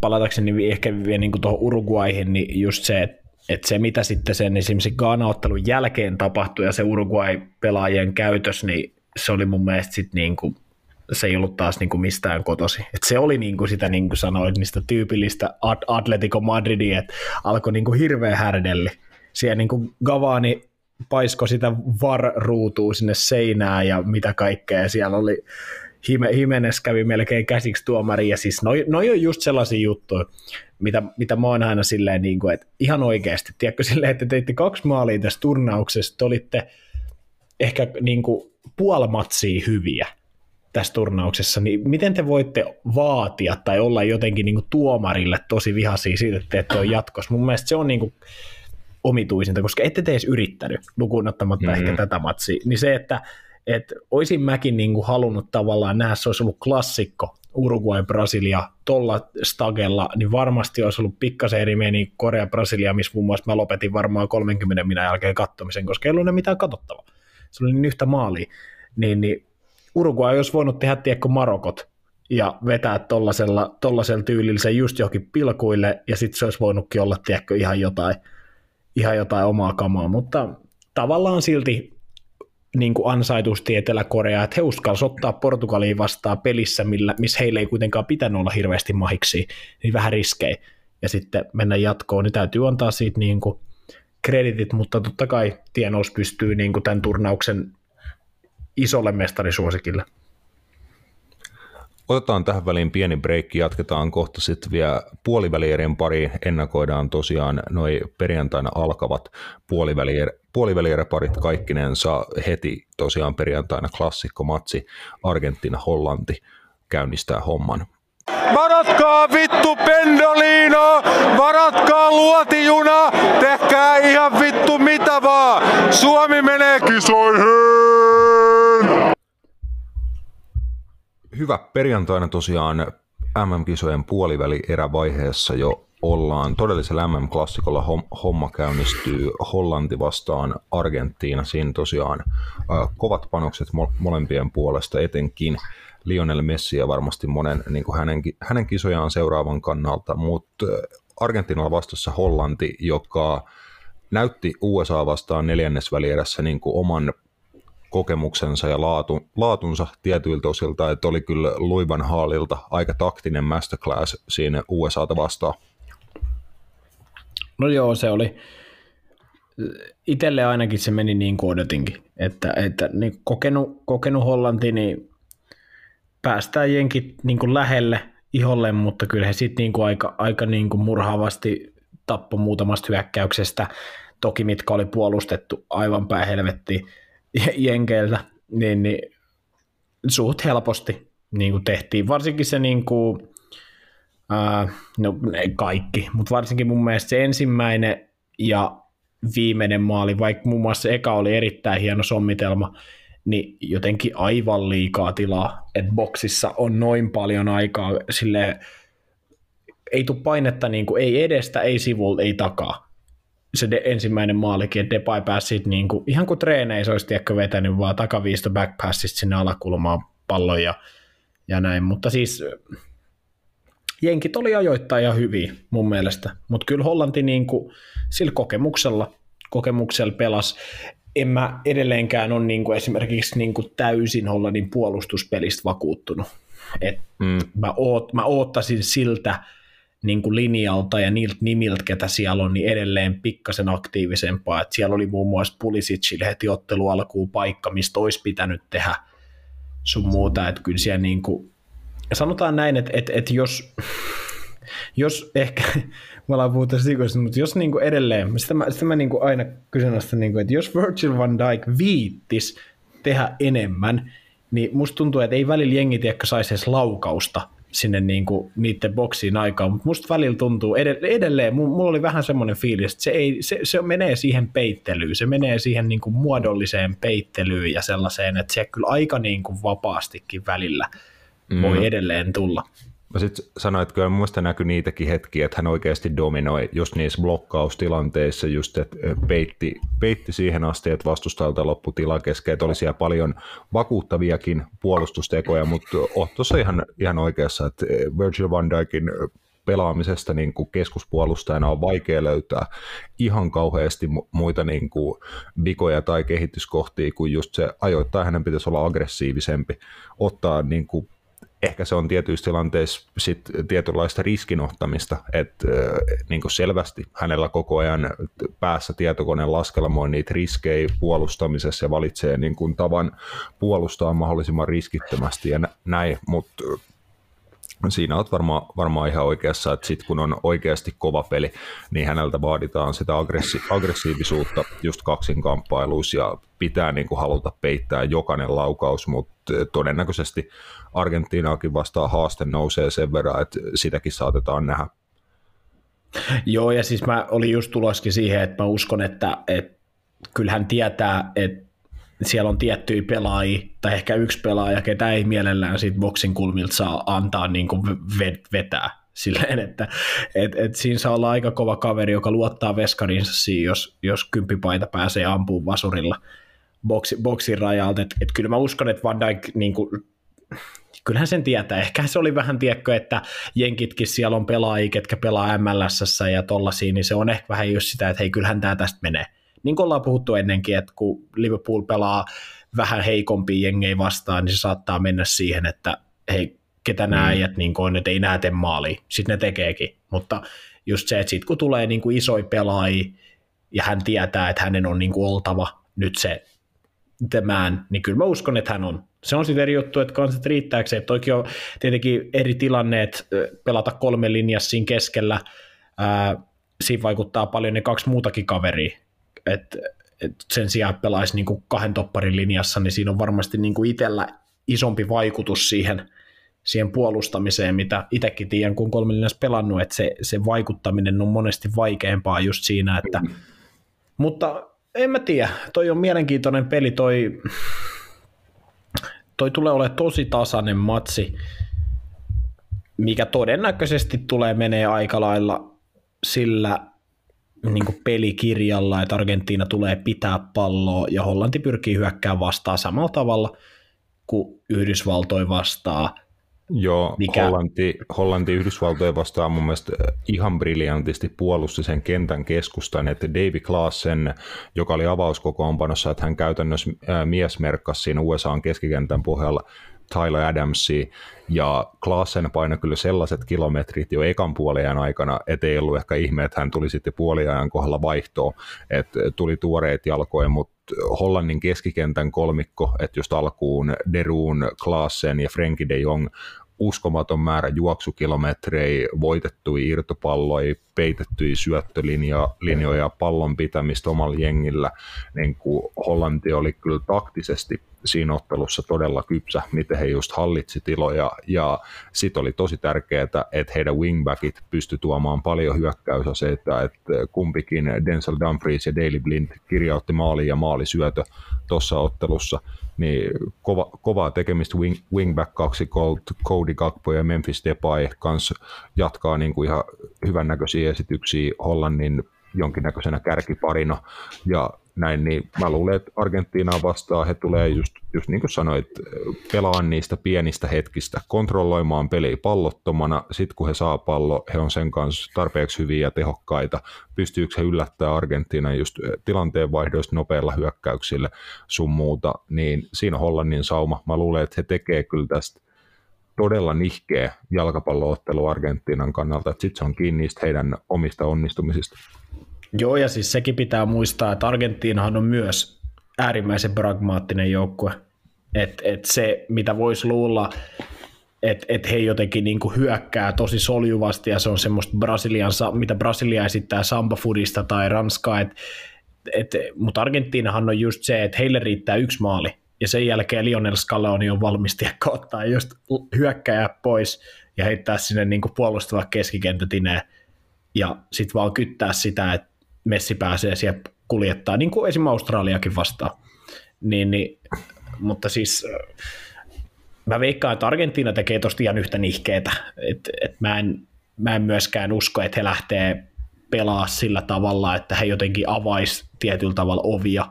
palatakseni ehkä vielä niin tuohon Uruguayhin, niin just se, että että se mitä sitten sen esimerkiksi Ghana-ottelun jälkeen tapahtui ja se Uruguay-pelaajien käytös, niin se oli mun mielestä sitten niin kuin se ei ollut taas niin kuin mistään kotosi. Et se oli niin kuin sitä, niin kuin sanoit, niistä tyypillistä Atletico Madridia, että alkoi niin kuin hirveä härdelli. Siellä niin kuin Gavani paisko sitä var-ruutua sinne seinään ja mitä kaikkea, siellä oli Himenes kävi melkein käsiksi tuomari, ja siis noi, noi on just sellaisia juttuja, mitä, mitä mä oon aina silleen, niin kuin, että ihan oikeasti, tiedätkö silleen, että teitte kaksi maalia tässä turnauksessa, te olitte ehkä niin kuin puolimatsia hyviä, tässä turnauksessa, niin miten te voitte vaatia tai olla jotenkin niin kuin tuomarille tosi vihaisia siitä, että te ette ole jatkossa? Mun mielestä se on niin kuin omituisinta, koska ette te edes yrittänyt, lukuun ottamatta mm-hmm. ehkä tätä matsia, niin se, että et olisin mäkin niin kuin halunnut tavallaan nähdä, se olisi ollut klassikko Uruguay, Brasilia tolla stagella, niin varmasti olisi ollut pikkasen eri meni Korea, Brasilia, missä muun muassa mä lopetin varmaan 30 minä jälkeen kattomisen, koska ei ollut mitään katsottavaa. Se oli niin yhtä maalia. Niin, niin Uruguay olisi voinut tehdä, tiedätkö, Marokot ja vetää tollasella, tollasella tyylillä se just johonkin pilkuille, ja sitten se olisi voinutkin olla, tiedätkö, ihan jotain, ihan jotain omaa kamaa, mutta tavallaan silti niin kuin ansaitusti Etelä-Korea, että he uskalsivat ottaa Portugaliin vastaan pelissä, millä, missä heillä ei kuitenkaan pitänyt olla hirveästi mahiksi, niin vähän riskejä, ja sitten mennä jatkoon, niin täytyy antaa siitä niin kuin kreditit, mutta totta kai Tienous pystyy niin kuin tämän turnauksen isolle mestarisuosikille. Otetaan tähän väliin pieni breikki, jatketaan kohta sitten vielä puolivälierien pari. Ennakoidaan tosiaan noin perjantaina alkavat puolivälier, puolivälieräparit kaikkinensa heti tosiaan perjantaina klassikkomatsi Argentiina-Hollanti käynnistää homman. Varatkaa vittu pendolino, varatkaa luotijuna, tehkää ihan vittu mitä vaan. Suomi menee kisoihin! Hyvä. Perjantaina tosiaan MM-kisojen puoliväli erävaiheessa jo ollaan. Todellisella MM-klassikolla homma käynnistyy Hollanti vastaan Argentiina. Siinä tosiaan kovat panokset molempien puolesta etenkin Lionel Messi ja varmasti monen niin kuin hänen, hänen kisojaan seuraavan kannalta, mutta Argentiinalla vastassa Hollanti, joka näytti USA vastaan neljännesvälierässä niin kuin oman kokemuksensa ja laatu, laatunsa tietyiltä osilta, että oli kyllä Luivan Haalilta aika taktinen masterclass siinä USAta vastaan. No joo, se oli. Itelle ainakin se meni niin kuin odotinkin, että, että niin kokenut, kokenut Hollanti, niin päästään jenkin niin kuin lähelle iholle, mutta kyllä he sitten niinku aika, aika niinku murhaavasti tappoi muutamasta hyökkäyksestä, toki mitkä oli puolustettu aivan päähelvetti jenkeiltä, niin, niin suht helposti niin kuin tehtiin. Varsinkin se niin kuin, ää, no ei kaikki, mutta varsinkin mun mielestä se ensimmäinen ja viimeinen maali, vaikka muun muassa se eka oli erittäin hieno sommitelma, niin jotenkin aivan liikaa tilaa, että boksissa on noin paljon aikaa sille ei tule painetta niin kuin, ei edestä, ei sivulta, ei takaa. Se de, ensimmäinen maalikin, että Depay pääsi niin kuin, ihan kuin treeneissä olisi tiedätkö, vetänyt vaan takaviisto backpassista sinne alakulmaan pallon ja, ja näin, mutta siis jenkit oli ajoittaa ja hyviä mun mielestä, mutta kyllä Hollanti niin kuin, sillä kokemuksella, kokemuksella pelasi. En mä edelleenkään ole niin kuin esimerkiksi niin kuin täysin Hollannin puolustuspelistä vakuuttunut. Et mm. mä, oot, mä oottasin siltä niin kuin linjalta ja niiltä nimiltä, ketä siellä on, niin edelleen pikkasen aktiivisempaa. Et siellä oli muun muassa Pulisicille heti ottelu alkuun paikka, mistä olisi pitänyt tehdä sun muuta. Että kyllä siellä niin kuin, sanotaan näin, että, että, että jos, jos ehkä, me ollaan puhuttu siitä, mutta jos niin kuin edelleen, sitä mä, sitä mä niin kuin aina kyseenalaistan, niin kuin, että jos Virgil van Dijk viittis tehdä enemmän, niin musta tuntuu, että ei välillä jengi tiedäkö saisi edes laukausta sinne niin kuin niiden boksiin aikaan, mutta musta välillä tuntuu edelleen, edelleen mulla oli vähän semmoinen fiilis, että se, ei, se, se menee siihen peittelyyn, se menee siihen niin kuin muodolliseen peittelyyn ja sellaiseen, että se kyllä aika niin kuin vapaastikin välillä voi mm. edelleen tulla. Mä sitten sanoin, että kyllä muista näkyi niitäkin hetkiä, että hän oikeasti dominoi just niissä blokkaustilanteissa, just että peitti, peitti siihen asti, että vastustajalta loppui tila kesken, että oli siellä paljon vakuuttaviakin puolustustekoja, mutta oot tuossa ihan, ihan oikeassa, että Virgil van Dijkin pelaamisesta niin kuin keskuspuolustajana on vaikea löytää ihan kauheasti muita niin kuin vikoja tai kehityskohtia, kuin just se ajoittaa hänen pitäisi olla aggressiivisempi, ottaa niin kuin ehkä se on tietyissä tilanteissa sit tietynlaista riskinottamista, että niin selvästi hänellä koko ajan päässä tietokone laskelmoi niitä riskejä puolustamisessa ja valitsee niin tavan puolustaa mahdollisimman riskittömästi ja näin, mutta siinä olet varmaan varmaa ihan oikeassa, että sitten kun on oikeasti kova peli, niin häneltä vaaditaan sitä aggressi- aggressiivisuutta just kaksinkamppailuissa ja pitää niin kuin haluta peittää jokainen laukaus, mutta todennäköisesti Argentiinaakin vastaan haaste nousee sen verran, että sitäkin saatetaan nähdä. Joo, ja siis mä olin just tuloskin siihen, että mä uskon, että, että kyllähän tietää, että siellä on tiettyjä pelaajia, tai ehkä yksi pelaaja, ketä ei mielellään siitä boksin kulmilta saa antaa niin kuin vetää silleen, että et, et siinä saa olla aika kova kaveri, joka luottaa veskarinsa siihen, jos, jos kymppipaita pääsee ampuun vasurilla boksi, boksin rajalta. Et, et kyllä mä uskon, että Van Dijk niin kuin, kyllähän sen tietää. Ehkä se oli vähän tiekkö, että jenkitkin siellä on pelaajia, ketkä pelaa MLS ja tollasia, niin se on ehkä vähän just sitä, että hei, kyllähän tämä tästä menee. Niin kuin ollaan puhuttu ennenkin, että kun Liverpool pelaa vähän heikompia jengejä vastaan, niin se saattaa mennä siihen, että hei, ketä nämä mm. äijät niin on, että ei näe tee maali. Sitten ne tekeekin. Mutta just se, että sit kun tulee niin kuin isoja pelaajia ja hän tietää, että hänen on niin kuin oltava nyt se tämän, niin kyllä mä uskon, että hän on. Se on sitten eri juttu, että kansat riittääkseen. Toki on tietenkin eri tilanneet pelata kolme linjassa siinä keskellä. Ää, siinä vaikuttaa paljon ne kaksi muutakin kaveria. Et, et sen sijaan, että pelaisi niin kuin kahden topparin linjassa, niin siinä on varmasti niin kuin itsellä isompi vaikutus siihen, siihen puolustamiseen, mitä itsekin tiedän, kun kolme linjassa pelannut, että se, se vaikuttaminen on monesti vaikeampaa just siinä, että mutta en mä tiedä, toi on mielenkiintoinen peli, toi, toi tulee olemaan tosi tasainen matsi, mikä todennäköisesti tulee menee aika lailla sillä niin kuin pelikirjalla, että Argentiina tulee pitää palloa ja Hollanti pyrkii hyökkäämään vastaan samalla tavalla kuin Yhdysvaltoi vastaa – Joo, mikä... Hollanti, Hollanti Yhdysvaltojen vastaan mun mielestä ihan briljantisti puolusti sen kentän keskustan, että David Klaassen, joka oli avauskokoonpanossa, että hän käytännössä miesmerkkasi siinä USAn keskikentän pohjalla Tyler Adamsi ja Klaassen painoi kyllä sellaiset kilometrit jo ekan puoliajan aikana, ettei ollut ehkä ihme, että hän tuli sitten puoliajan kohdalla vaihtoon, että tuli tuoreet jalkoja, mutta Hollannin keskikentän kolmikko, että just alkuun Deruun, Klaassen ja Frenkie de Jong uskomaton määrä juoksukilometrejä, voitettuja irtopalloja, peitettyjä syöttölinjoja, pallon pitämistä omalla jengillä. Niin kuin Hollanti oli kyllä taktisesti siinä ottelussa todella kypsä, miten he just hallitsi tiloja, ja sitten oli tosi tärkeää, että heidän wingbackit pysty tuomaan paljon hyökkäysaseita, että kumpikin Denzel Dumfries ja Daily Blind kirjautti maali ja maalisyötö tuossa ottelussa, niin kova, kovaa tekemistä wing, wingback kaksi Cody Gakpo ja Memphis Depay kanssa jatkaa niin kuin ihan hyvännäköisiä esityksiä Hollannin jonkinnäköisenä kärkiparina, ja näin, niin mä luulen, että Argentiinaa vastaan he tulee just, just niin kuin sanoit, pelaa niistä pienistä hetkistä, kontrolloimaan peliä pallottomana, sitten kun he saa pallo, he on sen kanssa tarpeeksi hyviä ja tehokkaita, pystyykö he yllättämään Argentiina just tilanteen vaihdoista nopeilla hyökkäyksillä sun muuta, niin siinä on Hollannin sauma. Mä luulen, että he tekee kyllä tästä todella nihkeä jalkapalloottelu Argentiinan kannalta, että sitten se on kiinni niistä heidän omista onnistumisista. Joo, ja siis sekin pitää muistaa, että Argentiinahan on myös äärimmäisen pragmaattinen joukkue. Että et se, mitä voisi luulla, että et he jotenkin niinku hyökkää tosi soljuvasti, ja se on semmoista Brasilian, mitä Brasilia esittää samba-fudista tai Ranskaa, et, et, mutta Argentiinahan on just se, että heille riittää yksi maali, ja sen jälkeen Lionel Scaloni on valmis ottaa just hyökkäjä pois ja heittää sinne niinku puolustava keskikentätineen, ja sitten vaan kyttää sitä, että Messi pääsee siellä kuljettaa, niin kuin esimerkiksi Australiakin vastaan. Niin, niin, mutta siis mä veikkaan, että Argentiina tekee tosta ihan yhtä nihkeetä. Et, et mä, en, mä en myöskään usko, että he lähtee pelaa sillä tavalla, että he jotenkin avais tietyllä tavalla ovia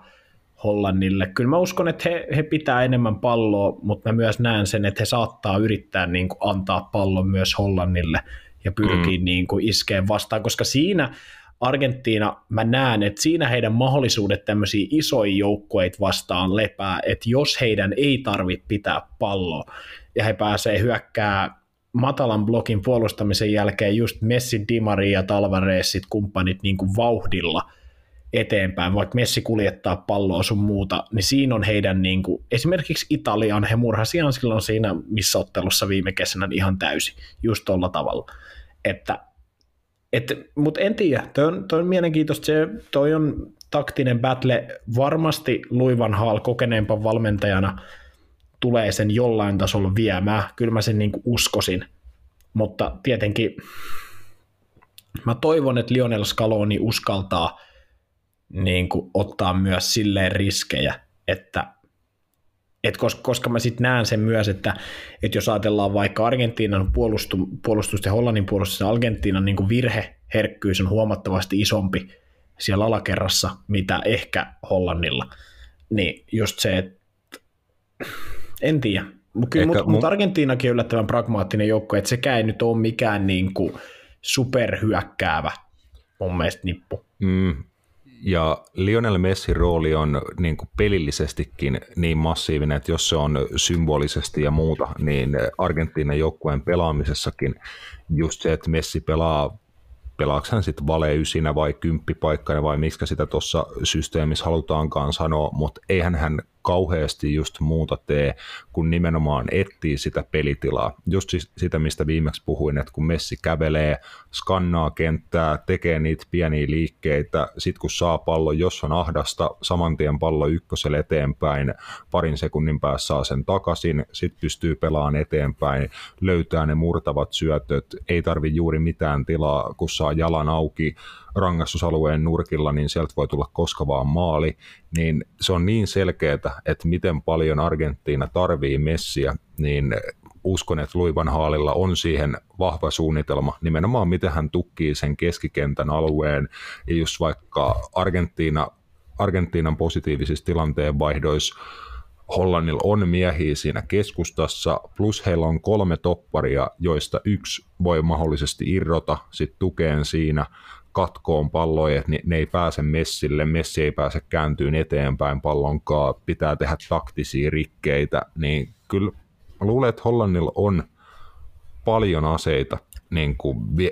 Hollannille. Kyllä mä uskon, että he, he pitää enemmän palloa, mutta mä myös näen sen, että he saattaa yrittää niin kuin antaa pallon myös Hollannille ja pyrkii mm. niin kuin iskeen vastaan, koska siinä Argentiina, mä näen, että siinä heidän mahdollisuudet tämmöisiä isoja joukkueita vastaan lepää, että jos heidän ei tarvitse pitää palloa ja he pääsee hyökkää matalan blokin puolustamisen jälkeen just Messi, Di Maria, Talvaresit, kumppanit niin kuin vauhdilla eteenpäin, vaikka Messi kuljettaa palloa sun muuta, niin siinä on heidän niin kuin, esimerkiksi Italian, he murhasi ihan silloin siinä missä ottelussa viime kesänä ihan täysin, just tuolla tavalla, että mutta en tiedä, toi on, toi on mielenkiintoista, se, toi on taktinen battle, varmasti Luivan Hall kokeneempan valmentajana tulee sen jollain tasolla viemään, kyllä mä sen niinku uskosin, mutta tietenkin mä toivon, että Lionel Scaloni uskaltaa niin ottaa myös silleen riskejä, että et koska, koska mä sitten näen sen myös, että, että jos ajatellaan vaikka Argentiinan puolustu, puolustus ja Hollannin puolustus ja Argentiinan niin virheherkkyys on huomattavasti isompi siellä alakerrassa, mitä ehkä Hollannilla, niin just se, että en tiedä. Mutta mun... mut Argentiinakin on yllättävän pragmaattinen joukko, että sekään ei nyt ole mikään niin kuin superhyökkäävä mun mielestä nippu. Mm, ja Lionel Messin rooli on niin kuin pelillisestikin niin massiivinen, että jos se on symbolisesti ja muuta, niin Argentiinan joukkueen pelaamisessakin just se, että Messi pelaa pelaako hän sitten vale ysinä vai kymppipaikkana vai miksi sitä tuossa systeemissä halutaankaan sanoa, mutta eihän hän kauheasti just muuta tee, kun nimenomaan etsii sitä pelitilaa. Just sitä, mistä viimeksi puhuin, että kun Messi kävelee, skannaa kenttää, tekee niitä pieniä liikkeitä, sitten kun saa pallo, jos on ahdasta, saman tien pallo ykköselle eteenpäin, parin sekunnin päässä saa sen takaisin, sitten pystyy pelaamaan eteenpäin, löytää ne murtavat syötöt, ei tarvi juuri mitään tilaa, kun saa jalan auki, rangaistusalueen nurkilla, niin sieltä voi tulla koska vaan maali, niin se on niin selkeää, että miten paljon Argentiina tarvii messiä, niin uskon, että Luivan Haalilla on siihen vahva suunnitelma, nimenomaan miten hän tukkii sen keskikentän alueen, ja just vaikka Argentiina, Argentiinan positiivisissa tilanteen vaihdoissa Hollannilla on miehiä siinä keskustassa, plus heillä on kolme topparia, joista yksi voi mahdollisesti irrota sit tukeen siinä, katkoon palloja, että ne ei pääse messille, messi ei pääse kääntyyn eteenpäin pallonkaan, pitää tehdä taktisia rikkeitä, niin kyllä mä luulen, että Hollannilla on paljon aseita niin kuin vie,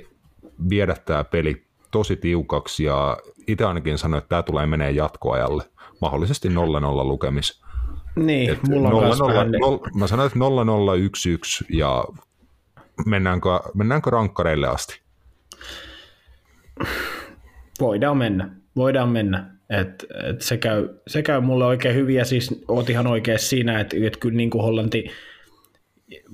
viedä tämä peli tosi tiukaksi ja itse ainakin sanoin, että tämä tulee menee jatkoajalle, mahdollisesti 0-0 lukemis. Niin, Et mulla on 0, 0, vähän... 0, Mä sanoin, että 0-0-1-1 ja mennäänkö, mennäänkö rankkareille asti? Voidaan mennä, voidaan mennä. Et, et se, käy, se käy mulle oikein hyvin ja siis oot ihan oikein siinä, että, että kyllä niin kuin Hollanti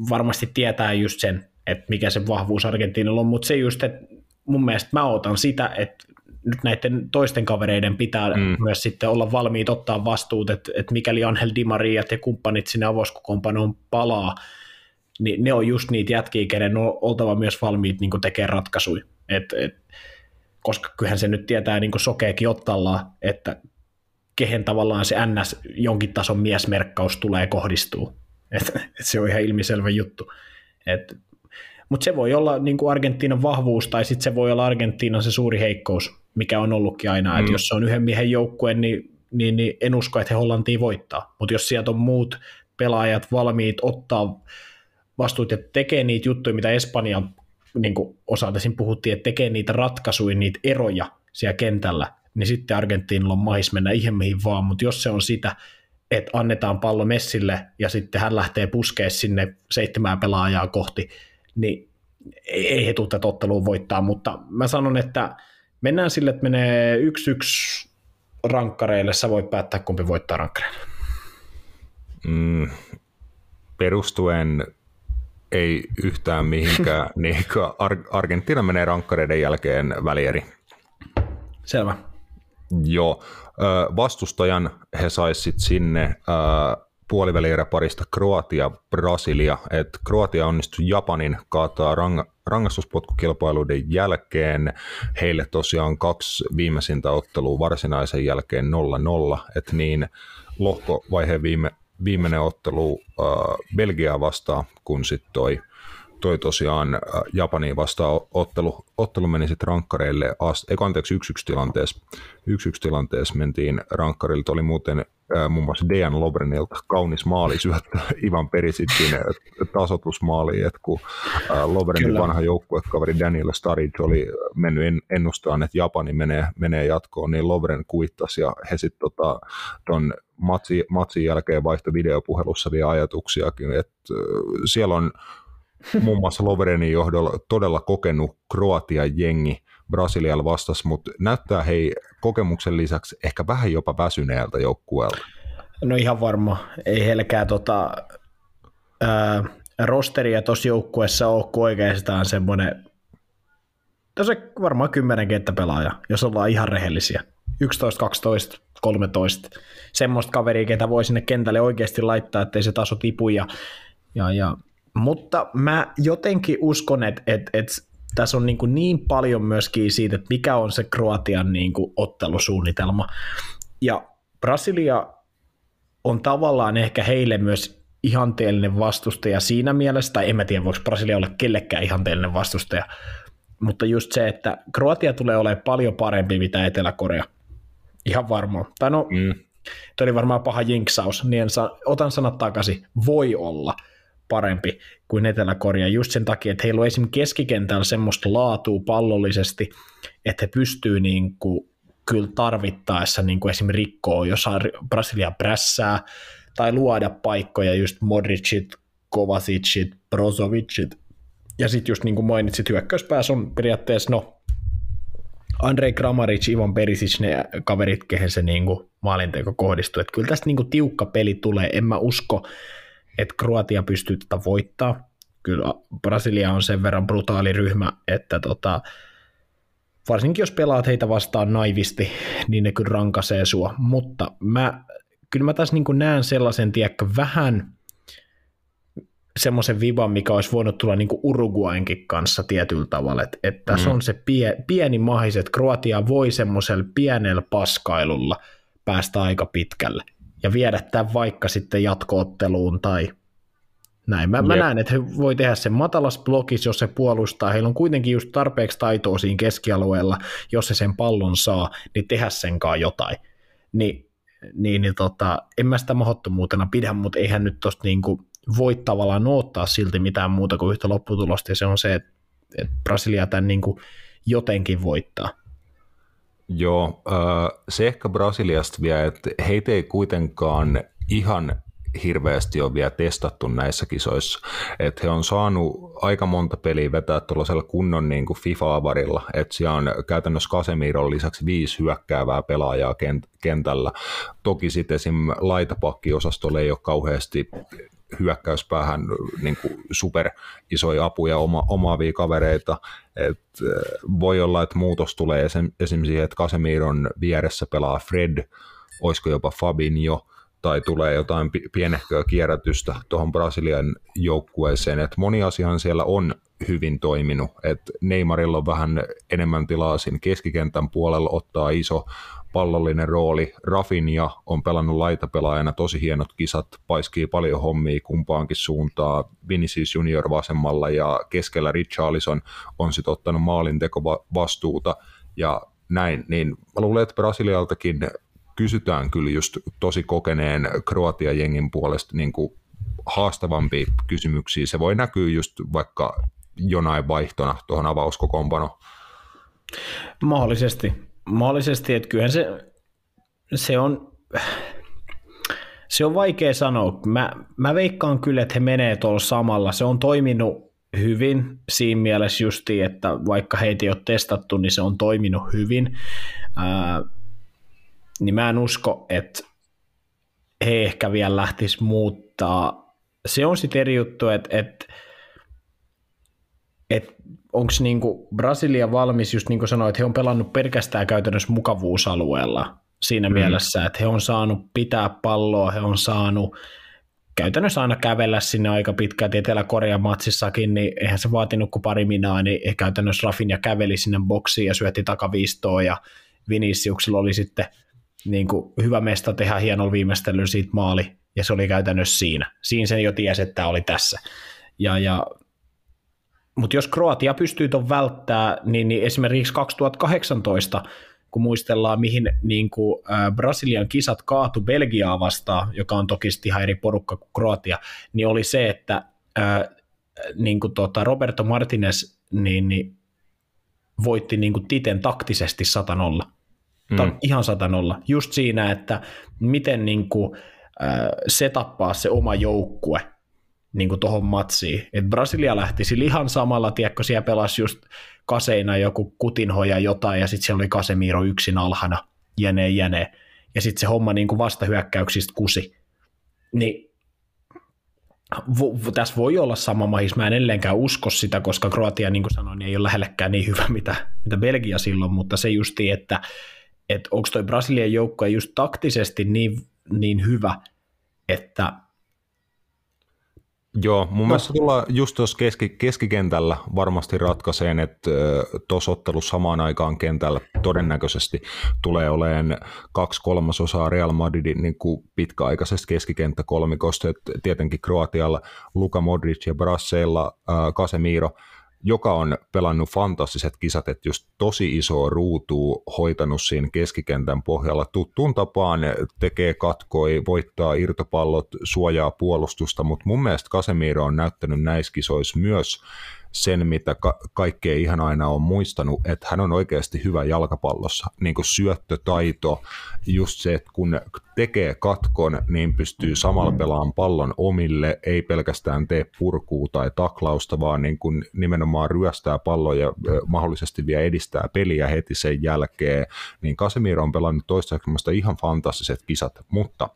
varmasti tietää just sen, että mikä se vahvuus Argentiinilla on, mutta se just, että mun mielestä mä otan sitä, että nyt näiden toisten kavereiden pitää mm. myös sitten olla valmiit ottaa vastuut, että, että mikäli Angel Di Maria ja kumppanit sinne avoskokoonpanoon palaa, niin ne on just niitä jätkiä, kenen on oltava myös valmiit niin tekemään ratkaisuja. Et, et, koska kyllähän se nyt tietää niin sokeekin ottalla, että kehen tavallaan se NS jonkin tason miesmerkkaus tulee kohdistuu. Et, et se on ihan ilmiselvä juttu. Et, mutta se voi olla niin kuin Argentiinan vahvuus, tai sitten se voi olla Argentiinan se suuri heikkous, mikä on ollutkin aina. Mm. Että jos se on yhden miehen joukkue, niin, niin, niin en usko, että he Hollantiin voittaa. Mutta jos sieltä on muut pelaajat valmiit ottaa vastuut ja tekee niitä juttuja, mitä Espanjan niin osalta siinä puhuttiin, että tekee niitä ratkaisuja, niitä eroja siellä kentällä, niin sitten Argentiinilla on mahis mennä ihan mihin vaan, mutta jos se on sitä, että annetaan pallo Messille ja sitten hän lähtee puskee sinne seitsemää pelaajaa kohti, niin ei he tule tätä voittaa, mutta mä sanon, että mennään sille, että menee yksi yksi rankkareille, sä voit päättää kumpi voittaa rankkareille. Mm, perustuen ei yhtään mihinkään, niin Ar- Argentiina menee rankkareiden jälkeen välieri. Selvä. Joo. Vastustajan he saisivat sinne puolivälieräparista Kroatia, Brasilia. Et Kroatia onnistui Japanin kaataa rang- rangaistuspotkukilpailuiden jälkeen. Heille tosiaan kaksi viimeisintä ottelua varsinaisen jälkeen 0-0, että niin lohkovaiheen viime, viimeinen ottelu äh, Belgiaa vastaan, kun sitten toi, toi tosiaan äh, Japaniin vastaan ottelu, ottelu meni sitten rankkareille, asti, eikö anteeksi 1-1 tilanteessa, 1-1 tilanteessa mentiin rankkarille, oli muuten äh, muun muassa Dejan Lobrenilta kaunis maali syöttö Ivan Perisicin äh, tasotusmaali, että kun äh, Lobrenin vanha joukkuekaveri Daniel Sturridge oli mennyt en, ennustaan, että Japani menee, menee jatkoon, niin Lobren kuittasi ja he sitten tota, ton matsi, matsin jälkeen vaihtoi videopuhelussa vielä ajatuksiakin, että siellä on muun muassa Lovrenin johdolla todella kokenut Kroatian jengi Brasilialla vastas, mutta näyttää hei kokemuksen lisäksi ehkä vähän jopa väsyneeltä joukkueelta. No ihan varma, ei helkää tota, ää, rosteria tuossa joukkueessa ole kuin oikeastaan semmoinen, no se varmaan kymmenen kenttäpelaaja, jos ollaan ihan rehellisiä. 11, 12, 13. Semmoista kaveria, ketä voi sinne kentälle oikeasti laittaa, ettei se taso tipu. Ja, ja, ja. Mutta mä jotenkin uskon, että, että, että tässä on niin, niin paljon myöskin siitä, että mikä on se Kroatian niin kuin ottelusuunnitelma. Ja Brasilia on tavallaan ehkä heille myös ihanteellinen vastustaja siinä mielessä, tai en mä tiedä, voiko Brasilia olla kellekään ihanteellinen vastustaja, mutta just se, että Kroatia tulee olemaan paljon parempi mitä Etelä-Korea – Ihan varmaan. Tai no, mm. toi oli varmaan paha jinksaus, niin en sa- otan sanat takaisin, voi olla parempi kuin Etelä-Korea just sen takia, että heillä on esimerkiksi keskikentällä semmoista laatua pallollisesti, että he pystyy niin kuin, kyllä tarvittaessa niin kuin esimerkiksi rikkoa, jos Brasilia prässää, tai luoda paikkoja just Modricit, Kovacicit, Brozovicit, ja sitten just niin kuin mainitsit, hyökkäyspäässä on periaatteessa, no Andrei Kramaric, Ivan Perisic, ne kaverit, kehen se niinku maalinteko kohdistuu. Että kyllä tästä niinku tiukka peli tulee. En mä usko, että Kroatia pystyy tätä voittaa. Kyllä Brasilia on sen verran brutaali ryhmä, että tota, varsinkin jos pelaat heitä vastaan naivisti, niin ne kyllä rankasee sua. Mutta mä, kyllä mä taas niin näen sellaisen, tiedäkö, vähän semmoisen viban, mikä olisi voinut tulla niin kuin Uruguainkin kanssa tietyllä tavalla, että, että tässä mm. on se pie, pieni mahis, että Kroatia voi semmoisella pienellä paskailulla päästä aika pitkälle ja viedä tämän vaikka sitten jatkootteluun tai näin. Mä, mä näen, että he voi tehdä sen matalas blokissa, jos se puolustaa. Heillä on kuitenkin just tarpeeksi taitoa siinä keskialueella, jos se sen pallon saa, niin tehdä senkaan jotain. Ni, niin, niin tota, en mä sitä mahdottomuutena pidä, mutta eihän nyt tosta niinku voi tavallaan ottaa silti mitään muuta kuin yhtä lopputulosta, ja se on se, että, että Brasilia tämän niin kuin jotenkin voittaa. Joo, se ehkä Brasiliasta vielä, että heitä ei kuitenkaan ihan hirveästi ole vielä testattu näissä kisoissa. Et he on saanut aika monta peliä vetää tuollaisella kunnon niin kuin FIFA-avarilla, että siellä on käytännössä Casemiron lisäksi viisi hyökkäävää pelaajaa kentällä. Toki sitten esim. laitapakkiosastolle ei ole kauheasti hyökkäyspäähän niin kuin super isoja apuja oma, omaavia kavereita. Et voi olla, että muutos tulee esim. siihen, että Casemiron vieressä pelaa Fred, olisiko jopa Fabinho, tai tulee jotain pienehköä kierrätystä tuohon Brasilian joukkueeseen. Et moni asiahan siellä on hyvin toiminut. Et Neymarilla on vähän enemmän tilaa siinä keskikentän puolella ottaa iso pallollinen rooli. Rafinha on pelannut laitapelaajana tosi hienot kisat, paiskii paljon hommia kumpaankin suuntaan. Vinicius Junior vasemmalla ja keskellä Richarlison on sitten ottanut maalintekovastuuta ja näin, niin mä luulen, että Brasilialtakin kysytään kyllä just tosi kokeneen Kroatian jengin puolesta niin kuin haastavampia kysymyksiä. Se voi näkyä just vaikka jonain vaihtona tuohon avauskokoonpanoon. Mahdollisesti. Mahdollisesti, että kyllähän se, se on, se on vaikea sanoa. Mä, mä veikkaan kyllä, että he menee tuolla samalla. Se on toiminut hyvin siinä mielessä justi, että vaikka heitä ei ole testattu, niin se on toiminut hyvin. Ää, niin mä en usko, että he ehkä vielä lähtis muuttaa. Se on sitten eri juttu, että, että, että onko niinku Brasilia valmis, just niin kuin sanoin, että he on pelannut pelkästään käytännössä mukavuusalueella siinä mm. mielessä, että he on saanut pitää palloa, he on saanut käytännössä aina kävellä sinne aika pitkään, Etelä-Korean matsissakin, niin eihän se vaatinut kuin pari minaa, niin käytännössä Rafinha käveli sinne boksiin ja syötti takaviistoon ja Viniciuksilla oli sitten niin kuin hyvä mesta tehdä hienolla viimeistelyllä siitä maali, ja se oli käytännössä siinä. Siinä se jo tiesi, että tämä oli tässä. Ja, ja, mutta jos Kroatia pystyy tuon välttää, niin, niin esimerkiksi 2018, kun muistellaan, mihin niin kuin, ä, Brasilian kisat kaatu Belgiaa vastaan, joka on toki ihan eri porukka kuin Kroatia, niin oli se, että ä, niin kuin tota Roberto Martinez niin, niin voitti niin kuin Titen taktisesti 100 mm. ihan satanolla. Just siinä, että miten niin kuin, äh, setappaa se oma joukkue niin kuin tuohon matsiin. Et Brasilia lähtisi lihan samalla, tiedätkö, siellä pelasi just kaseina joku kutinhoja jotain, ja sitten siellä oli Casemiro yksin alhana, jene jene, ja sitten se homma niin kuin vastahyökkäyksistä kusi. Niin v- tässä voi olla sama mahis, mä en edelleenkään usko sitä, koska Kroatia, niin kuin sanoin, ei ole lähellekään niin hyvä, mitä, mitä Belgia silloin, mutta se justi, että että onko toi Brasilian joukko just taktisesti niin, niin hyvä, että Joo, mun no. mielestä tulla just tuossa keski, keskikentällä varmasti ratkaiseen, että tuossa ottelussa samaan aikaan kentällä todennäköisesti tulee olemaan kaksi kolmasosaa Real Madridin niin kuin pitkäaikaisesta keskikenttäkolmikosta, että tietenkin Kroatialla Luka Modric ja Brasseilla äh, Casemiro – joka on pelannut fantastiset kisat, että just tosi iso ruutu hoitanut siinä keskikentän pohjalla. Tuttuun tapaan tekee katkoi, voittaa irtopallot, suojaa puolustusta, mutta mun mielestä Casemiro on näyttänyt näissä kisoissa myös sen, mitä ka- kaikkea ihan aina on muistanut, että hän on oikeasti hyvä jalkapallossa, niin kuin syöttötaito, just se, että kun tekee katkon, niin pystyy samalla pelaamaan pallon omille, ei pelkästään tee purkuu tai taklausta, vaan niin kuin nimenomaan ryöstää pallon ja mahdollisesti vielä edistää peliä heti sen jälkeen, niin Casemiro on pelannut toistaiseksi ihan fantastiset kisat, mutta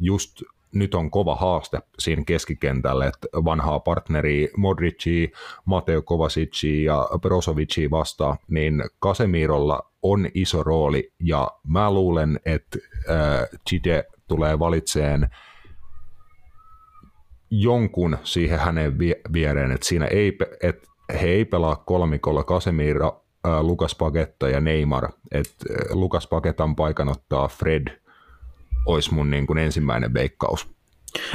just nyt on kova haaste siinä keskikentällä, että vanhaa partneri Modrici, Mateo Kovacici ja Brozovici vastaan, niin Kasemirolla on iso rooli. Ja mä luulen, että äh, Chide tulee valitseen jonkun siihen hänen viereen, että siinä ei, että he ei pelaa kolmikolla Casemiro, äh, Lukas Pagetta ja Neymar, että äh, Lukas Paketan paikan ottaa Fred, olisi mun niin kuin ensimmäinen veikkaus.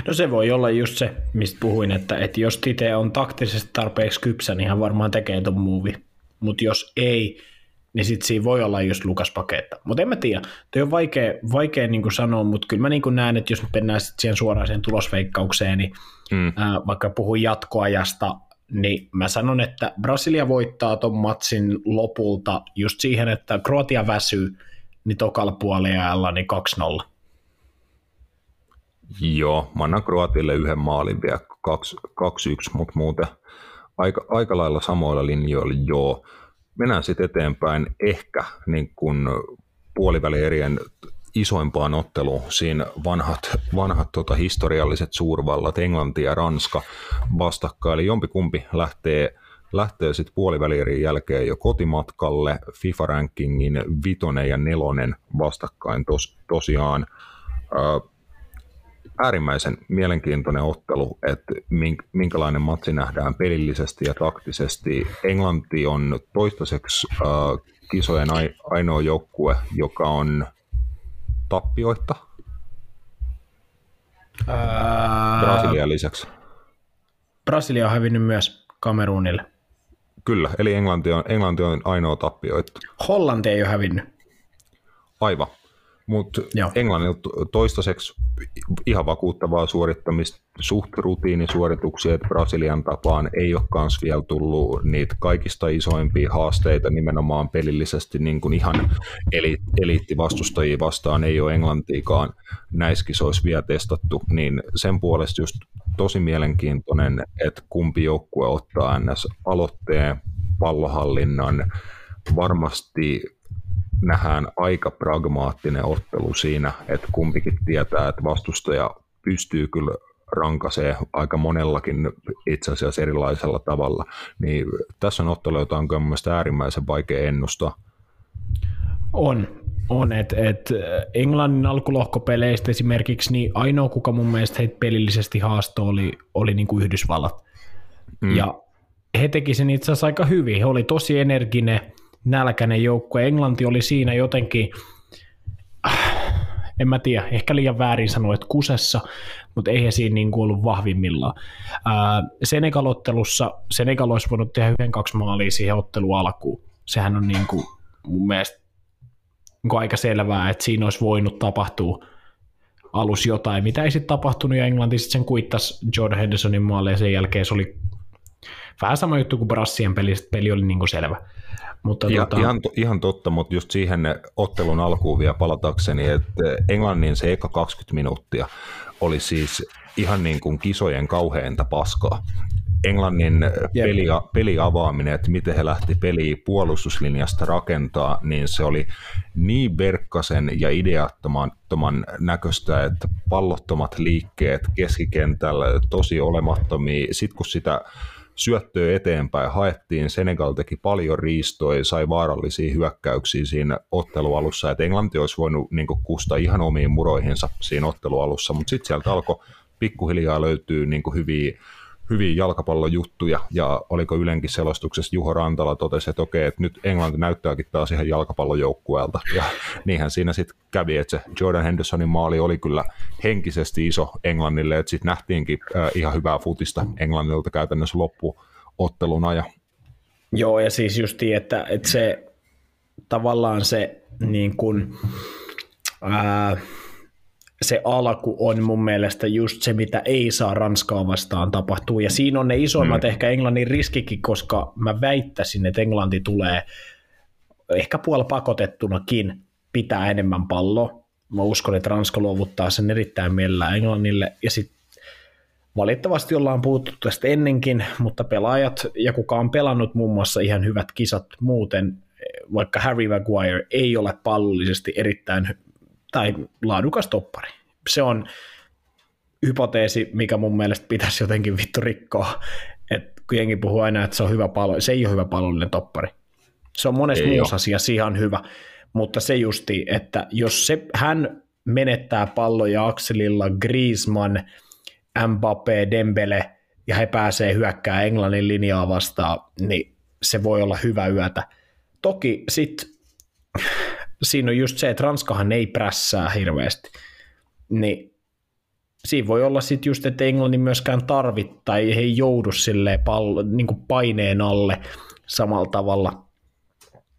No se voi olla just se, mistä puhuin, että, että jos Tite on taktisesti tarpeeksi kypsä, niin hän varmaan tekee ton muuvi. Mutta jos ei, niin sitten siinä voi olla just Lukas Paketta. Mutta en mä tiedä, toi on vaikea, vaikea niin sanoa, mutta kyllä mä niin näen, että jos me mennään sitten siihen suoraan siihen tulosveikkaukseen, niin mm. ää, vaikka puhun jatkoajasta, niin mä sanon, että Brasilia voittaa ton matsin lopulta just siihen, että Kroatia väsyy, niin tokalla puoliajalla niin 2-0. Joo, mä annan Kroatille yhden maalin vielä 2-1, mutta muuten aika, aika lailla samoilla linjoilla joo. Mennään sitten eteenpäin ehkä niin kun puolivälierien isoimpaan otteluun. Siinä vanhat, vanhat tota, historialliset suurvallat, Englanti ja Ranska vastakkain. Eli jompikumpi lähtee, lähtee sitten puolivälierien jälkeen jo kotimatkalle. FIFA-rankingin vitonen ja nelonen vastakkain tos, tosiaan. Äh, äärimmäisen mielenkiintoinen ottelu, että minkälainen matsi nähdään pelillisesti ja taktisesti. Englanti on toistaiseksi äh, kisojen ainoa joukkue, joka on tappioitta. Ää... Brasilian lisäksi. Brasilia on hävinnyt myös Kamerunille. Kyllä, eli Englanti on, Englanti on ainoa tappioitta. Hollanti ei ole hävinnyt. Aivan. Mutta Englannilta toistaiseksi ihan vakuuttavaa suorittamista, suht rutiinisuorituksia, että Brasilian tapaan ei ole kans vielä tullut niitä kaikista isoimpia haasteita nimenomaan pelillisesti niin kuin ihan eli, eliittivastustajia vastaan ei ole Englantiikaan näissä kisoissa vielä testattu, niin sen puolesta just tosi mielenkiintoinen, että kumpi joukkue ottaa ns. aloitteen pallohallinnan varmasti nähdään aika pragmaattinen ottelu siinä, että kumpikin tietää, että vastustaja pystyy kyllä rankasee aika monellakin itse asiassa erilaisella tavalla, niin tässä on ottelu, jota on mielestäni äärimmäisen vaikea ennustaa. On, on että et Englannin alkulohkopeleistä esimerkiksi niin ainoa, kuka mun mielestä heitä pelillisesti haastoi, oli, oli niin kuin Yhdysvallat. Mm. Ja he teki sen itse asiassa aika hyvin. He oli tosi energinen, nälkäinen joukkue. Englanti oli siinä jotenkin, en mä tiedä, ehkä liian väärin sanoa, että kusessa, mutta ei he siinä niin kuin ollut vahvimmillaan. Senegal-ottelussa Senegal olisi voinut tehdä yhden kaksi maalia siihen ottelu alkuun. Sehän on niin kuin mun mielestä niin kuin aika selvää, että siinä olisi voinut tapahtua alus jotain, mitä ei sitten tapahtunut, ja Englanti sitten sen kuittasi Jordan Hendersonin maalle, ja sen jälkeen se oli vähän sama juttu kuin Brassien peli, peli oli niin kuin selvä. Mutta ja, tuota... ihan, ihan totta, mutta just siihen ottelun alkuun vielä palatakseni, että Englannin se eka 20 minuuttia oli siis ihan niin kuin kisojen kauheinta paskaa. Englannin peli, peliavaaminen, että miten he lähti peliä puolustuslinjasta rakentaa, niin se oli niin verkkasen ja ideattoman näköistä, että pallottomat liikkeet keskikentällä tosi olemattomia. Sitten kun sitä syöttöä eteenpäin haettiin. Senegal teki paljon riistoja, sai vaarallisia hyökkäyksiä siinä ottelualussa, että Englanti olisi voinut niin kustaa ihan omiin muroihinsa siinä ottelualussa, mutta sitten sieltä alkoi pikkuhiljaa löytyy niin hyviä hyviä jalkapallojuttuja, ja oliko Ylenkin selostuksessa Juho Rantala totesi, että okei, että nyt Englanti näyttääkin taas ihan jalkapallojoukkueelta, ja niinhän siinä sitten kävi, että se Jordan Hendersonin maali oli kyllä henkisesti iso Englannille, että sitten nähtiinkin äh, ihan hyvää futista Englannilta käytännössä loppuottelun ajan. Joo, ja siis justi, että, että se tavallaan se niin kuin, ää, se alku on mun mielestä just se, mitä ei saa Ranskaa vastaan tapahtua. Ja siinä on ne isoimmat mm. ehkä Englannin riskikin, koska mä väittäisin, että Englanti tulee ehkä puolella pakotettunakin pitää enemmän palloa. Mä uskon, että Ranska luovuttaa sen erittäin mielellään Englannille. Ja sitten valitettavasti ollaan puhuttu tästä ennenkin, mutta pelaajat ja kuka on pelannut muun muassa ihan hyvät kisat muuten, vaikka Harry Maguire ei ole pallollisesti erittäin tai laadukas toppari. Se on hypoteesi, mikä mun mielestä pitäisi jotenkin vittu rikkoa. Et kun jengi puhuu aina, että se on hyvä pallo, se ei ole hyvä pallollinen toppari. Se on monessa muussa asiassa ihan hyvä, mutta se justi, että jos se, hän menettää palloja akselilla Griezmann, Mbappé, Dembele ja he pääsee hyökkää Englannin linjaa vastaan, niin se voi olla hyvä yötä. Toki sitten siinä on just se, että Ranskahan ei prässää hirveästi, niin siinä voi olla sitten just, että Englannin myöskään tarvittaa, tai he ei joudu pallo, niin kuin paineen alle samalla tavalla,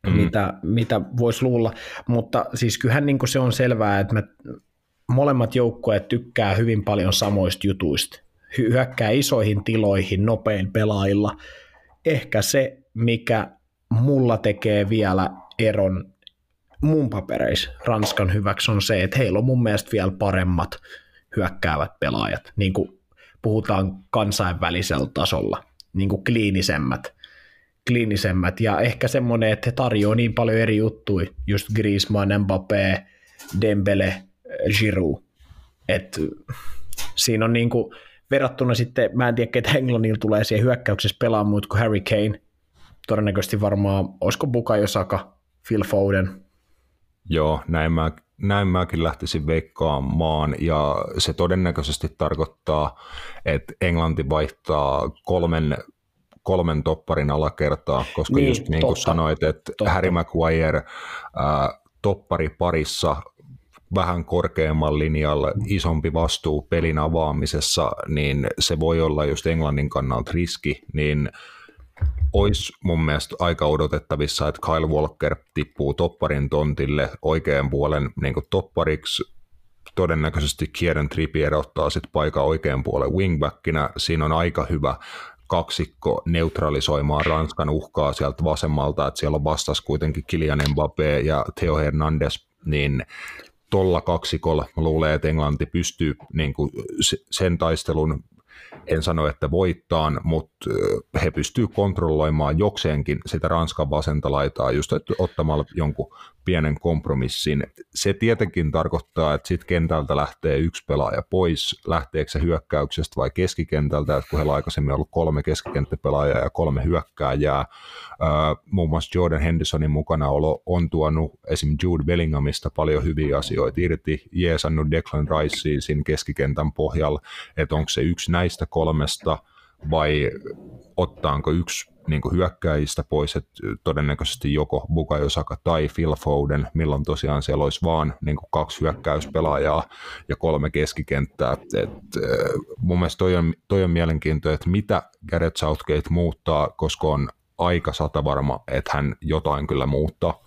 mm. mitä, mitä voisi luulla, mutta siis kyllähän niin kuin se on selvää, että me molemmat joukkueet tykkää hyvin paljon samoista jutuista, hyökkää isoihin tiloihin nopein pelaajilla. Ehkä se, mikä mulla tekee vielä eron mun papereissa Ranskan hyväksi on se, että heillä on mun mielestä vielä paremmat hyökkäävät pelaajat, niin kuin puhutaan kansainvälisellä tasolla, niin kuin kliinisemmät, kliinisemmät. Ja ehkä semmoinen, että he tarjoaa niin paljon eri juttuja, just Griezmann, Mbappé, Dembele, Giroud, että siinä on niin kuin, verrattuna sitten, mä en tiedä, ketä Englannilla tulee siihen hyökkäyksessä pelaamaan muut kuin Harry Kane, todennäköisesti varmaan, olisiko Bukayo Saka, Phil Foden. Joo, näin, mä, näin mäkin lähtisin veikkaamaan, ja se todennäköisesti tarkoittaa, että Englanti vaihtaa kolmen kolmen topparin alakertaa, koska niin, just niin kuin sanoit, että totta. Harry Maguire ää, toppari parissa vähän korkeamman linjalla isompi vastuu pelin avaamisessa, niin se voi olla just Englannin kannalta riski, niin olisi mun mielestä aika odotettavissa, että Kyle Walker tippuu topparin tontille oikean puolen niin toppariksi, todennäköisesti Kieran Trippier ottaa sitten paikan oikean puolen wingbackina. Siinä on aika hyvä kaksikko neutralisoimaan Ranskan uhkaa sieltä vasemmalta, että siellä on vastas kuitenkin Kylian Mbappé ja Theo Hernandez, niin tolla kaksikolla mä luulen, että Englanti pystyy niin kuin sen taistelun en sano, että voittaan, mutta he pystyvät kontrolloimaan jokseenkin sitä Ranskan vasenta laitaa just ottamalla jonkun pienen kompromissin. Se tietenkin tarkoittaa, että sitten kentältä lähtee yksi pelaaja pois, lähteekö se hyökkäyksestä vai keskikentältä, että kun heillä on aikaisemmin ollut kolme keskikenttäpelaajaa ja kolme hyökkääjää. Muun muassa Jordan Hendersonin mukana olo on tuonut esim. Jude Bellinghamista paljon hyviä asioita irti, jeesannut Declan Ricea siinä keskikentän pohjalla, että onko se yksi näistä kolmesta vai ottaanko yksi niin hyökkäjistä pois, että todennäköisesti joko Bukayo Saka tai Phil Foden, milloin tosiaan siellä olisi vaan niin kaksi hyökkäyspelaajaa ja kolme keskikenttää. Et, et, mun mielestä toi on, toi on mielenkiintoinen, että mitä Gareth Southgate muuttaa, koska on aika satavarma, että hän jotain kyllä muuttaa.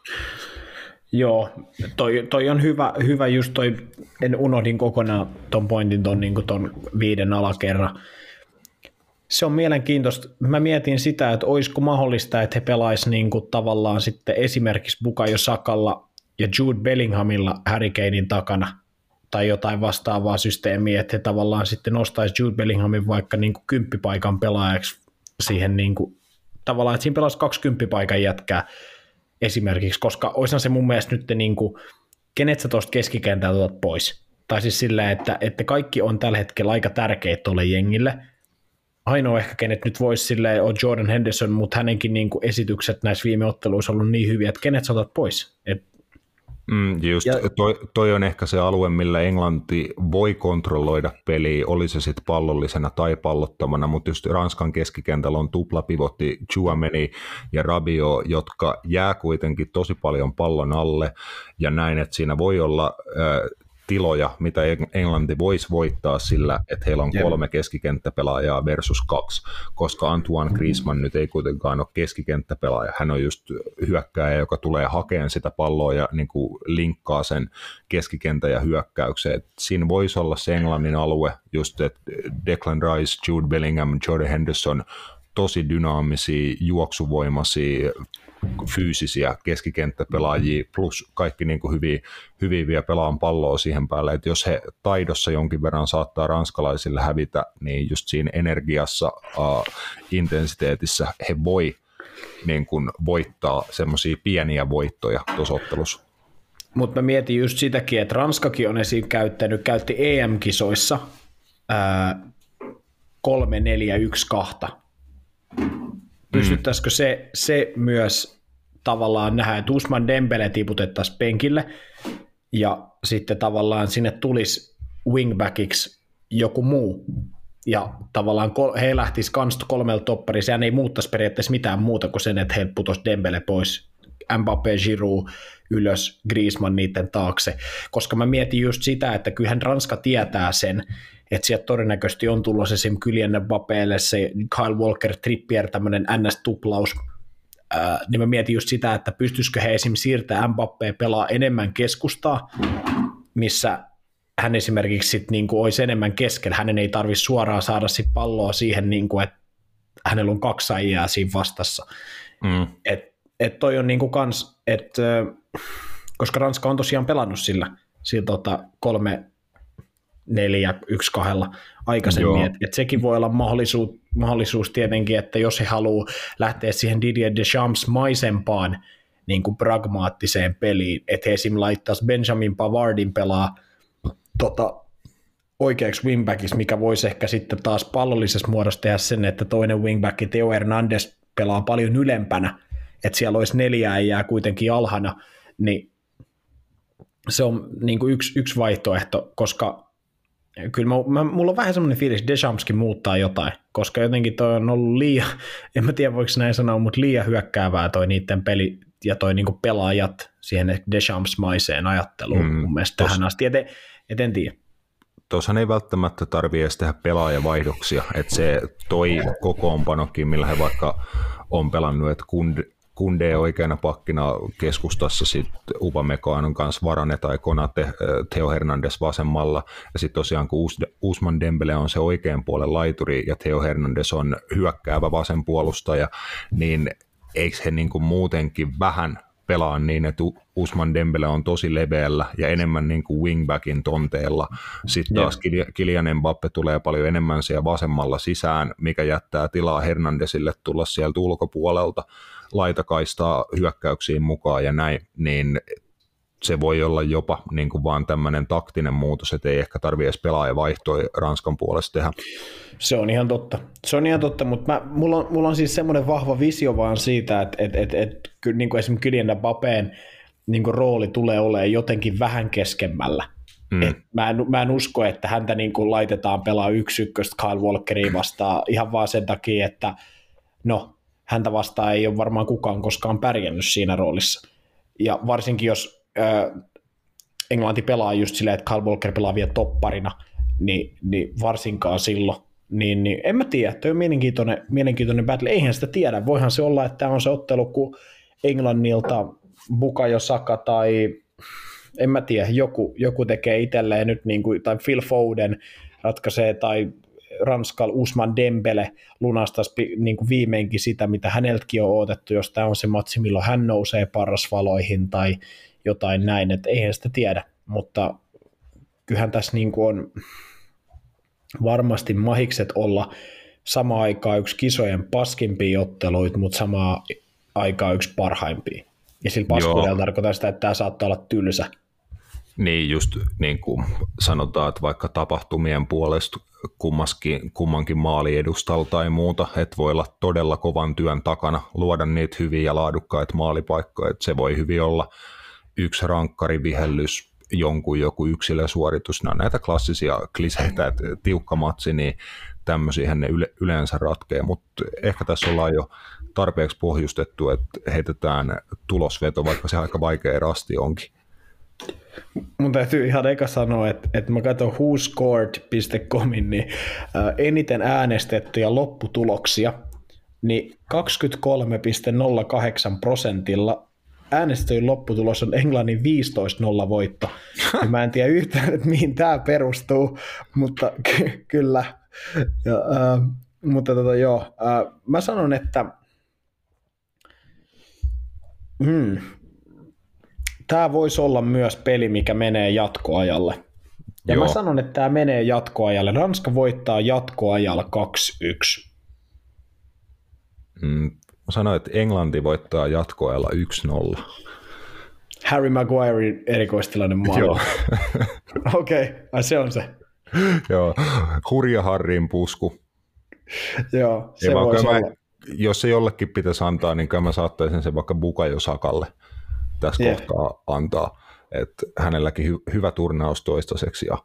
Joo, toi, toi on hyvä, hyvä just toi, en unohdin kokonaan ton pointin ton, niin ton viiden alakerran. Se on mielenkiintoista. Mä mietin sitä, että olisiko mahdollista, että he pelaisivat niin kuin tavallaan sitten esimerkiksi Bukayo Sakalla ja Jude Bellinghamilla Harry Kanein takana tai jotain vastaavaa systeemiä, että he tavallaan sitten nostaisi Jude Bellinghamin vaikka niin kuin kymppipaikan pelaajaksi siihen niin kuin, tavallaan, että siinä pelaisi kaksi kymppipaikan jätkää esimerkiksi, koska olisihan se mun mielestä nyt niin kuin, kenet sä tuosta keskikentältä otat pois. Tai siis silleen, että, että kaikki on tällä hetkellä aika tärkeitä tuolle jengille, ainoa ehkä, kenet nyt voisi sille on Jordan Henderson, mutta hänenkin niin kuin esitykset näissä viime otteluissa on ollut niin hyviä, että kenet saatat pois. Et Mm, just ja, toi, toi on ehkä se alue, millä Englanti voi kontrolloida peliä, oli se sitten pallollisena tai pallottamana, mutta just Ranskan keskikentällä on tuplapivotti Chouameni ja Rabio, jotka jää kuitenkin tosi paljon pallon alle, ja näin, että siinä voi olla äh, tiloja, mitä Englanti voisi voittaa sillä, että heillä on kolme keskikenttäpelaajaa versus kaksi, koska Antoine Griezmann nyt ei kuitenkaan ole keskikenttäpelaaja. Hän on just hyökkääjä, joka tulee hakemaan sitä palloa ja niin kuin linkkaa sen keskikentän ja hyökkäykseen. Siinä voisi olla se Englannin alue, just että Declan Rice, Jude Bellingham, Jordan Henderson, tosi dynaamisia, juoksuvoimaisia, fyysisiä keskikenttäpelaajia plus kaikki niin kuin hyviä, hyviä vielä pelaan palloa siihen päälle, että jos he taidossa jonkin verran saattaa ranskalaisille hävitä, niin just siinä energiassa, uh, intensiteetissä he voi niin kuin voittaa semmoisia pieniä voittoja tuossa ottelussa. Mutta mä mietin just sitäkin, että Ranskakin on esiin käyttänyt, käytti EM-kisoissa ää, 3, 4, 1, 2. Pystyttäisikö se, se myös tavallaan nähdä, että Usman Dembele tiputettaisiin penkille ja sitten tavallaan sinne tulisi wingbackiksi joku muu. Ja tavallaan he lähtisivät kans kolmelta toppari, sehän ei muuttaisi periaatteessa mitään muuta kuin sen, että he putosi Dembele pois, Mbappé, Giroud ylös, Griezmann niiden taakse, koska mä mietin just sitä, että kyllähän Ranska tietää sen, että sieltä todennäköisesti on tullut esim. Kylian Mbappélle se Kyle Walker Trippier, tämmöinen NS-tuplaus, ää, niin mä mietin just sitä, että pystyisikö he esim. siirtää Mbappé pelaa enemmän keskustaa, missä hän esimerkiksi sit niin kuin olisi enemmän keskellä, hänen ei tarvitse suoraan saada sit palloa siihen, niin kuin, että hänellä on kaksi äijää siinä vastassa. Mm. Et, et toi on niin kuin kans, et, koska Ranska on tosiaan pelannut sillä, sillä tota kolme, neljä, yksi kahdella aikaisemmin. Et, et sekin voi olla mahdollisuus, mahdollisuus tietenkin, että jos he haluaa lähteä siihen Didier Deschamps maisempaan niin kuin pragmaattiseen peliin, että he esim. laittaisi Benjamin Pavardin pelaa tota, oikeaksi wingbackiksi, mikä voisi ehkä sitten taas pallollisessa muodossa tehdä sen, että toinen wingback Teo Hernandez pelaa paljon ylempänä, että siellä olisi neljä jää kuitenkin alhana, niin se on niin kuin yksi, yksi vaihtoehto, koska kyllä mä, mä, mulla on vähän semmoinen fiilis, että Deschampskin muuttaa jotain, koska jotenkin toi on ollut liian, en mä tiedä voiko näin sanoa, mutta liian hyökkäävää toi niiden peli ja toi niin kuin pelaajat siihen Deschamps-maiseen ajatteluun mm, mun mielestä tos, tähän asti, et, et en tiedä. Tuossahan ei välttämättä tarvitse edes tehdä pelaajavaihdoksia, että se toi kokoonpanokin, millä he vaikka on pelannut, että Kunde oikeana pakkina keskustassa, sitten Upamecano kanssa Varane tai Konate, Theo Hernandez vasemmalla, ja sitten tosiaan kun Usman Dembele on se oikean puolen laituri ja Theo Hernandez on hyökkäävä vasen puolustaja, niin eikö he niin kuin muutenkin vähän pelaa niin, että Usman Dembele on tosi leveällä ja enemmän niin kuin wingbackin tonteella. Sitten taas yeah. Kilian Mbappe tulee paljon enemmän siellä vasemmalla sisään, mikä jättää tilaa Hernandesille tulla sieltä ulkopuolelta laitakaistaa hyökkäyksiin mukaan ja näin, niin se voi olla jopa niin kuin vaan tämmöinen taktinen muutos, että ei ehkä tarvitse edes pelaaja vaihtoi Ranskan puolesta tehdä. Se on ihan totta. Se on ihan totta, mutta mä, mulla, on, mulla on siis semmoinen vahva visio vaan siitä, että et, et, et, niin kuin esimerkiksi Kylian Bapeen niin kuin rooli tulee olemaan jotenkin vähän keskemmällä. Mm. Et mä, en, mä en usko, että häntä niin kuin laitetaan pelaa yksi ykköstä Kyle Walkeriin vastaan ihan vaan sen takia, että no, häntä vastaan ei ole varmaan kukaan koskaan pärjännyt siinä roolissa. Ja varsinkin jos äh, Englanti pelaa just silleen, että Kyle Walker pelaa vielä topparina, niin, niin varsinkaan silloin, niin, niin en mä tiedä, toi on mielenkiintoinen, mielenkiintoinen battle, eihän sitä tiedä, voihan se olla, että tämä on se ottelu, kun Englannilta Bukayo Saka tai en mä tiedä, joku, joku tekee itselleen nyt, niin kuin, tai Phil Foden ratkaisee, tai Ranskal Usman Dembele lunastaisi niin kuin viimeinkin sitä, mitä häneltäkin on odotettu, jos tämä on se matsi, milloin hän nousee parasvaloihin tai jotain näin, että eihän sitä tiedä, mutta kyllähän tässä niin kuin on varmasti mahikset olla sama aikaa yksi kisojen paskimpia otteluita, mutta samaa aikaa yksi parhaimpia. Ja sillä paskuudella tarkoittaa sitä, että tämä saattaa olla tylsä. Niin, just niin kuin sanotaan, että vaikka tapahtumien puolesta kummaskin, kummankin maali edustalla tai muuta, että voi olla todella kovan työn takana luoda niitä hyviä ja laadukkaita maalipaikkoja, että se voi hyvin olla yksi rankkarivihellys, jonkun joku yksilösuoritus, nämä on näitä klassisia kliseitä, että tiukka matsi, niin tämmöisiä ne yle, yleensä ratkee, mutta ehkä tässä ollaan jo tarpeeksi pohjustettu, että heitetään tulosveto, vaikka se aika vaikea rasti onkin. Mun täytyy ihan eka sanoa, että, että mä katson whoscored.comin, niin ää, eniten äänestettyjä lopputuloksia, niin 23,08 prosentilla äänestäjien lopputulos on Englannin 15-0 voitto. Ja mä en tiedä yhtään, että mihin tämä perustuu, mutta ky- kyllä. Ja, äh, mutta tota, joo, äh, mä sanon, että hmm, tämä voisi olla myös peli, mikä menee jatkoajalle. Ja Joo. mä sanon, että tämä menee jatkoajalle. Ranska voittaa jatkoajalla 2-1. Mm, mä sanoin, että Englanti voittaa jatkoajalla 1-0. Harry Maguire erikoistilanne maailma. Okei, okay. se on se. Joo, hurja Harrin pusku. Joo, se voisi mä. Jos se jollekin pitäisi antaa, niin mä saattaisin sen vaikka Bukayo Sakalle tässä yeah. kohtaa antaa. Että hänelläkin hy- hyvä turnaus toistaiseksi. Ja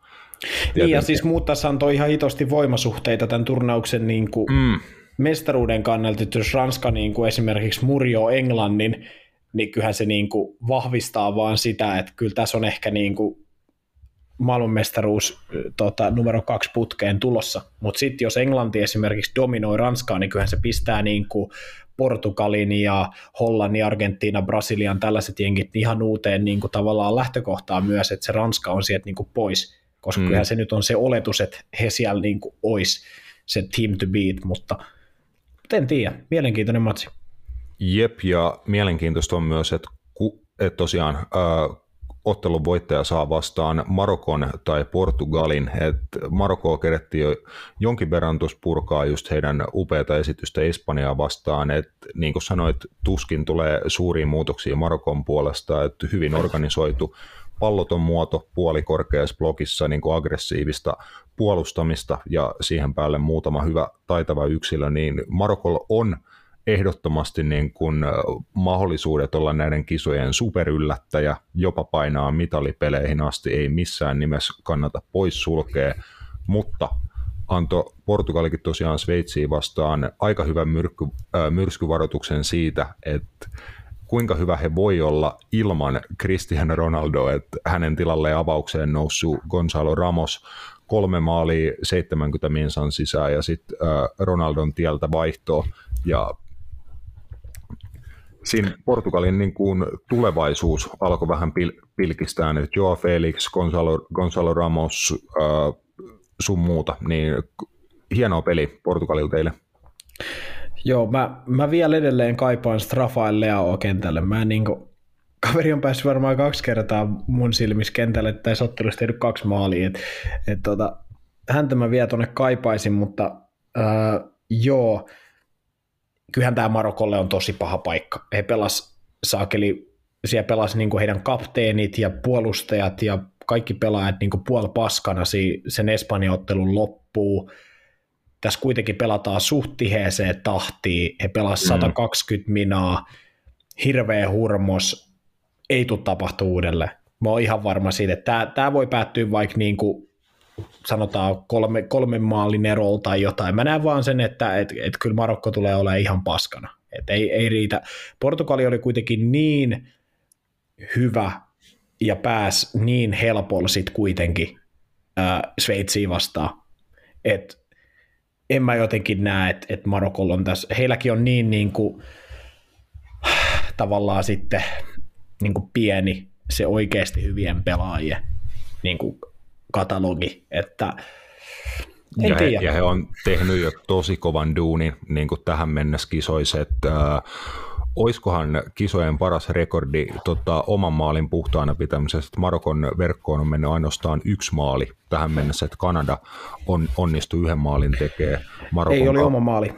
niin ja siis muuttaisi antoi ihan hitosti voimasuhteita tämän turnauksen niin kuin mm. mestaruuden kannalta, että jos Ranska niin kuin esimerkiksi murjoo Englannin, niin kyllähän se niin kuin vahvistaa vaan sitä, että kyllä tässä on ehkä niin kuin maailmanmestaruus tota, numero kaksi putkeen tulossa. Mutta sitten jos Englanti esimerkiksi dominoi Ranskaa, niin kyllähän se pistää niin kuin Portugalin ja Hollannin, Argentiina, Brasilian tällaiset jengit ihan uuteen niin kuin tavallaan lähtökohtaan myös, että se Ranska on sieltä niin kuin pois, koska mm. kyllähän se nyt on se oletus, että he siellä niin kuin olisi se team to beat, mutta en tiedä, mielenkiintoinen matsi. Jep, ja mielenkiintoista on myös, että, ku, että tosiaan äh, ottelun voittaja saa vastaan Marokon tai Portugalin. Et Marokko kerätti jo jonkin verran tuossa purkaa just heidän upeata esitystä Espanjaa vastaan. Et niin kuin sanoit, tuskin tulee suuria muutoksia Marokon puolesta, että hyvin organisoitu palloton muoto puolikorkeassa blogissa niin kuin aggressiivista puolustamista ja siihen päälle muutama hyvä taitava yksilö, niin Marokolla on – ehdottomasti niin kuin mahdollisuudet olla näiden kisojen superyllättäjä, jopa painaa mitalipeleihin asti, ei missään nimessä kannata pois sulkea, mutta antoi Portugalikin tosiaan Sveitsiin vastaan aika hyvän myrkky, myrskyvaroituksen siitä, että kuinka hyvä he voi olla ilman Cristiano Ronaldo, että hänen tilalle avaukseen noussut Gonzalo Ramos kolme maalia 70 minsan sisään ja sitten Ronaldon tieltä vaihtoa ja siinä Portugalin niin kuin tulevaisuus alkoi vähän pil- pilkistää nyt. Joa Felix, Gonzalo, Gonzalo Ramos, äh, sun muuta, niin hienoa peli Portugalilta teille. Joo, mä, mä vielä edelleen kaipaan Rafael Leao kentälle. Mä niin kuin, kaveri on päässyt varmaan kaksi kertaa mun silmissä kentälle, että tässä ottelussa tehnyt kaksi maalia. Et, et tota, häntä mä vielä tuonne kaipaisin, mutta äh, joo, kyllähän tämä Marokolle on tosi paha paikka. He pelas saakeli, siellä pelasi niin heidän kapteenit ja puolustajat ja kaikki pelaajat niin puol paskana sen Espanjan ottelun loppuu. Tässä kuitenkin pelataan suht tiheeseen tahtiin. He pelasivat mm. 120 minaa, hirveä hurmos, ei tule tapahtua uudelleen. Mä oon ihan varma siitä, että tämä, tämä voi päättyä vaikka niin kuin sanotaan kolme, kolme maalin erolla tai jotain. Mä näen vaan sen, että et, et kyllä Marokko tulee olemaan ihan paskana. Et ei, ei riitä. Portugali oli kuitenkin niin hyvä ja pääs niin helpolla sitten kuitenkin ää, Sveitsiin vastaan, että en mä jotenkin näe, että, että Marokolla on tässä, heilläkin on niin, niin kuin, tavallaan sitten niin kuin pieni se oikeasti hyvien pelaajien niin kuin katalogi, että en ja, he, ja he on tehnyt jo tosi kovan duunin niin kuin tähän mennessä kisoissa, että äh, oiskohan kisojen paras rekordi tota, oman maalin puhtaana pitämisestä. Marokon verkkoon on mennyt ainoastaan yksi maali tähän mennessä, että Kanada on, onnistui yhden maalin tekemään. Marokon Ei oli oma maali.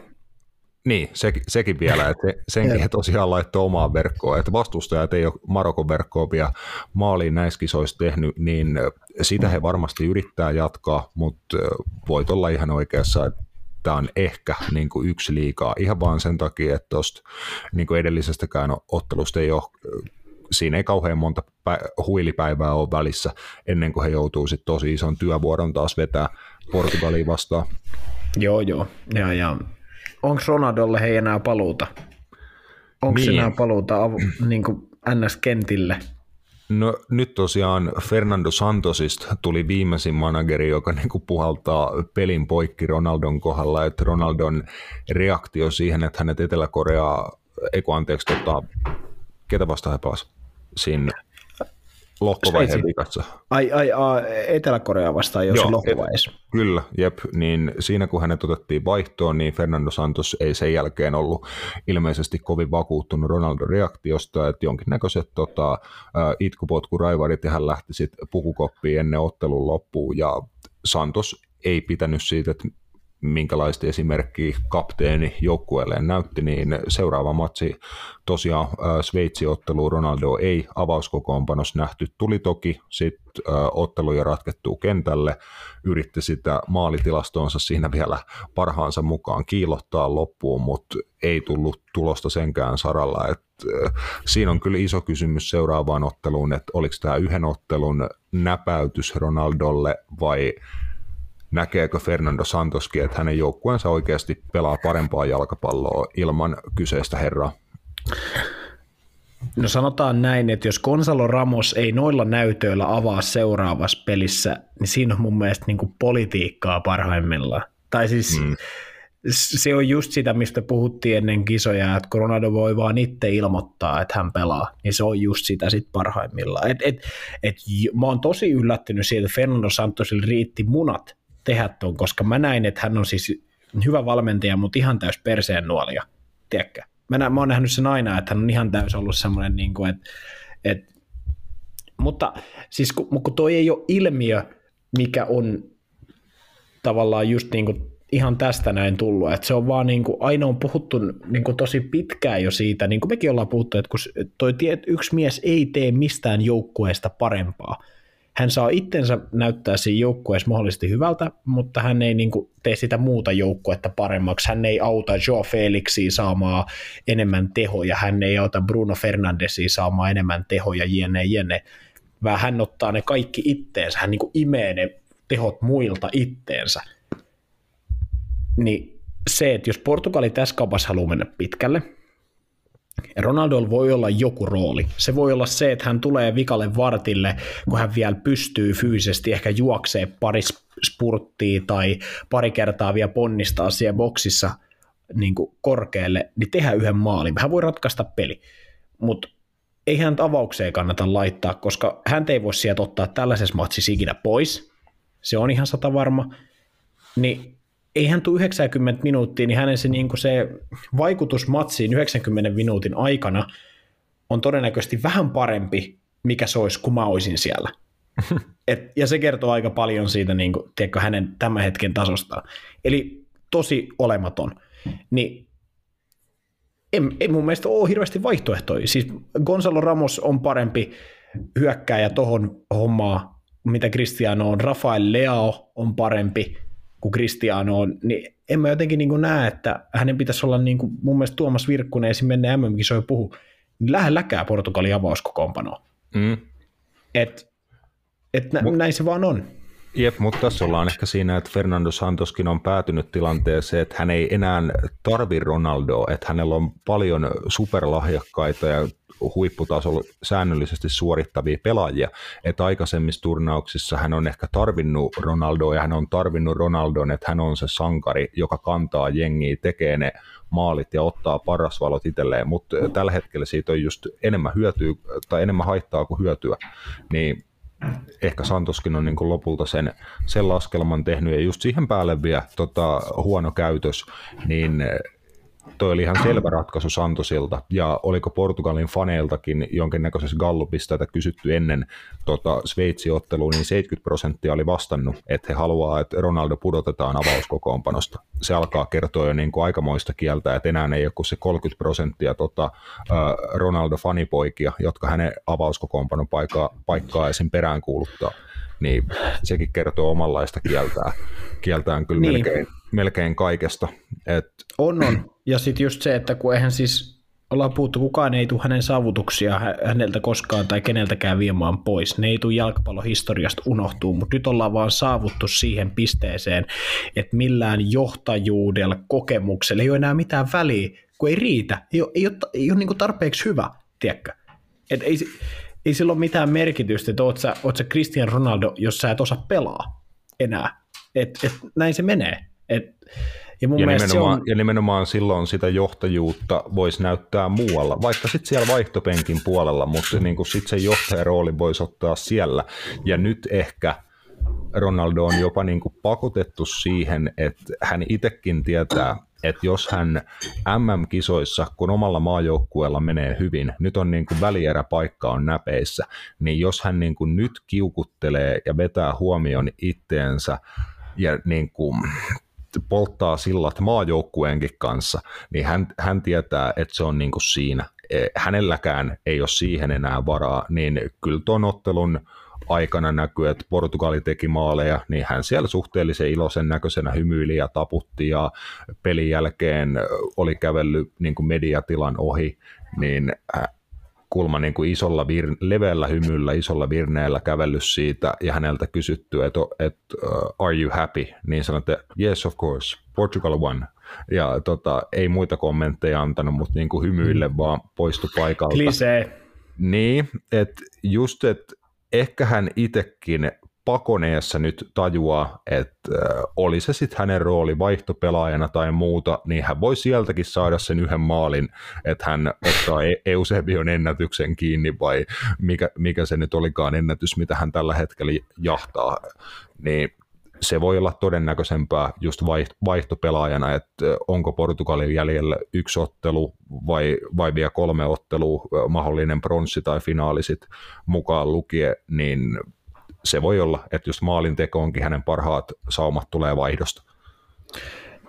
Niin, se, sekin vielä, että senkin he tosiaan laittoi omaan verkkoon, että vastustajat ei ole Marokon verkkoa vielä maaliin näissä kisoissa tehnyt, niin sitä he varmasti yrittää jatkaa, mutta voit olla ihan oikeassa, että tämä on ehkä niin kuin yksi liikaa, ihan vaan sen takia, että tuosta niin kuin edellisestäkään ottelusta ei ole siinä ei kauhean monta pä- huilipäivää ole välissä ennen kuin he joutuu sitten tosi ison työvuoron taas vetää Portugaliin vastaan. Joo, joo. Ja, ja onko Ronaldolle he enää paluuta? Onko niin. enää paluuta av- niin kuin NS-kentille? No nyt tosiaan Fernando Santosista tuli viimeisin manageri, joka niin kuin puhaltaa pelin poikki Ronaldon kohdalla, että Ronaldon reaktio siihen, että hänet Etelä-Koreaa, eiku anteeksi, tota, ketä vastaan he pelasi siinä loppuvaiheen vikassa. Ai, ai, ai Etelä-Korea vastaan jo loppuvaiheessa. Et, kyllä, jep. Niin siinä kun hänet otettiin vaihtoon, niin Fernando Santos ei sen jälkeen ollut ilmeisesti kovin vakuuttunut Ronaldon reaktiosta, että jonkinnäköiset tota, itkupotkuraivarit ja hän lähti sitten pukukoppiin ennen ottelun loppuun ja Santos ei pitänyt siitä, että minkälaista esimerkkiä kapteeni joukkueelleen näytti, niin seuraava matsi tosiaan Sveitsi-ottelu Ronaldo ei avauskokoonpanos nähty. Tuli toki sitten ottelu jo ratkettuu kentälle, yritti sitä maalitilastonsa siinä vielä parhaansa mukaan kiilottaa loppuun, mutta ei tullut tulosta senkään saralla. Et, siinä on kyllä iso kysymys seuraavaan otteluun, että oliko tämä yhden ottelun näpäytys Ronaldolle vai näkeekö Fernando Santoskin, että hänen joukkueensa oikeasti pelaa parempaa jalkapalloa ilman kyseistä herraa? No sanotaan näin, että jos Gonzalo Ramos ei noilla näytöillä avaa seuraavassa pelissä, niin siinä on mun mielestä niin politiikkaa parhaimmillaan. Tai siis mm. se on just sitä, mistä puhuttiin ennen kisoja, että Ronaldo voi vaan itse ilmoittaa, että hän pelaa, niin se on just sitä sit parhaimmillaan. Et, et, et, mä oon tosi yllättynyt siitä, että Fernando Santosille riitti munat tehdä tuon, koska mä näin, että hän on siis hyvä valmentaja, mutta ihan täys perseen nuolia, tiedätkö? Mä, nä, mä oon nähnyt sen aina, että hän on ihan täys ollut semmoinen, niin kuin, että, että Mutta siis kun, kun toi ei ole ilmiö, mikä on tavallaan just niin kuin ihan tästä näin tullut, että se on vaan niin kuin, aina on puhuttu niin kuin tosi pitkään jo siitä, niin kuin mekin ollaan puhuttu, että kun toi tiet, yksi mies ei tee mistään joukkueesta parempaa, hän saa itsensä näyttää siinä joukkueessa mahdollisesti hyvältä, mutta hän ei niin kuin, tee sitä muuta joukkuetta paremmaksi. Hän ei auta Joe Felixia saamaan enemmän tehoja, hän ei auta Bruno Fernandesia saamaan enemmän tehoja, jne, jne. Vaan hän ottaa ne kaikki itteensä, hän niin kuin imee ne tehot muilta itteensä. Niin se, että jos Portugali tässä kaupassa haluaa mennä pitkälle, Ronaldo voi olla joku rooli. Se voi olla se, että hän tulee vikalle vartille, kun hän vielä pystyy fyysisesti ehkä juoksee pari spurttia tai pari kertaa vielä ponnistaa siellä boksissa niin kuin korkealle, niin tehdä yhden maalin. Hän voi ratkaista peli, mutta ei hän avaukseen kannata laittaa, koska hän ei voi sieltä ottaa tällaisessa matsissa ikinä pois. Se on ihan sata varma. Niin ei hän tule 90 minuuttia, niin hänen se, niin se vaikutus matsiin 90 minuutin aikana on todennäköisesti vähän parempi, mikä se olisi, kun mä olisin siellä. Et, ja se kertoo aika paljon siitä niin kuin, tiedätkö, hänen tämän hetken tasosta. Eli tosi olematon. Niin ei, ei mun mielestä ole hirveästi vaihtoehtoja. Siis Gonzalo Ramos on parempi hyökkääjä tohon hommaa, mitä Cristiano on. Rafael Leao on parempi kuin Cristiano on, niin en mä jotenkin niin näe, että hänen pitäisi olla niin kuin, mun mielestä Tuomas Virkkunen esim. menneen MM-kisoja puhu, niin lähelläkään Portugalin avauskokoonpanoa. Mm. Et, et nä, Mut, näin se vaan on. Jep, mutta tässä ollaan ehkä siinä, että Fernando Santoskin on päätynyt tilanteeseen, että hän ei enää tarvi Ronaldoa, että hänellä on paljon superlahjakkaita ja huipputasolla säännöllisesti suorittavia pelaajia, että aikaisemmissa turnauksissa hän on ehkä tarvinnut Ronaldoa ja hän on tarvinnut Ronaldon, että hän on se sankari, joka kantaa jengiä, tekee ne maalit ja ottaa paras valot itselleen, mutta tällä hetkellä siitä on just enemmän hyötyä tai enemmän haittaa kuin hyötyä, niin ehkä Santoskin on niin kuin lopulta sen, sen laskelman tehnyt ja just siihen päälle vielä tota, huono käytös, niin toi oli ihan selvä ratkaisu Santosilta, ja oliko Portugalin faneiltakin jonkinnäköisessä gallupista tätä kysytty ennen tota Sveitsi-ottelua, niin 70 prosenttia oli vastannut, että he haluaa, että Ronaldo pudotetaan avauskokoonpanosta. Se alkaa kertoa jo niin kuin aikamoista kieltä, että enää ei ole kuin se 30 prosenttia tota, Ronaldo-fanipoikia, jotka hänen avauskokoonpanon paikkaa, paikkaa esim. perään kuuluttaa niin sekin kertoo omanlaista kieltään, kieltään kyllä niin. melkein, melkein kaikesta. Et... On, on. Ja sitten just se, että kun eihän siis ollaan puhuttu, kukaan ei tule hänen saavutuksia häneltä koskaan tai keneltäkään viemään pois. Ne ei tule jalkapallohistoriasta unohtuu, mutta nyt ollaan vaan saavuttu siihen pisteeseen, että millään johtajuudella, kokemuksella ei ole enää mitään väliä, kun ei riitä, ei ole, ei ole, ei ole niin tarpeeksi hyvä, tiedätkö? Et ei, ei sillä ole mitään merkitystä, että oot sä, oot sä Cristian Ronaldo, jos sä et osaa pelaa enää. Et, et, näin se menee. Et, ja, mun ja, nimenomaan, on... ja nimenomaan silloin sitä johtajuutta voisi näyttää muualla, vaikka sitten siellä vaihtopenkin puolella, mutta niin sitten se johtajarooli voisi ottaa siellä. Ja nyt ehkä Ronaldo on jopa niin kuin pakotettu siihen, että hän itsekin tietää, että jos hän MM-kisoissa, kun omalla maajoukkueella menee hyvin, nyt on niin kuin välieräpaikka on näpeissä, niin jos hän niin kuin nyt kiukuttelee ja vetää huomioon itteensä ja niin kuin polttaa sillat maajoukkueenkin kanssa, niin hän, hän tietää, että se on niin kuin siinä. E, hänelläkään ei ole siihen enää varaa, niin kyllä tuon ottelun aikana näkyy, että Portugali teki maaleja, niin hän siellä suhteellisen iloisen näköisenä hymyili ja taputti ja pelin jälkeen oli kävellyt niin kuin mediatilan ohi, niin kulma niin kuin isolla vir- leveällä hymyllä, isolla virneellä kävellyt siitä ja häneltä kysytty, että, että uh, are you happy, niin sanoi, että yes of course, Portugal won. Ja tota, ei muita kommentteja antanut, mutta niin kuin hymyille mm. vaan poistu paikalta. Klisee. Niin, että just, että ehkä hän itsekin pakoneessa nyt tajuaa, että oli se sitten hänen rooli vaihtopelaajana tai muuta, niin hän voi sieltäkin saada sen yhden maalin, että hän ottaa e- Eusebion ennätyksen kiinni vai mikä, mikä se nyt olikaan ennätys, mitä hän tällä hetkellä jahtaa. Niin se voi olla todennäköisempää just vaihtopelaajana, että onko Portugalin jäljellä yksi ottelu vai, vai vielä kolme ottelua, mahdollinen pronssi tai finaalisit mukaan lukien, niin se voi olla, että just maalinteko onkin hänen parhaat saumat tulee vaihdosta.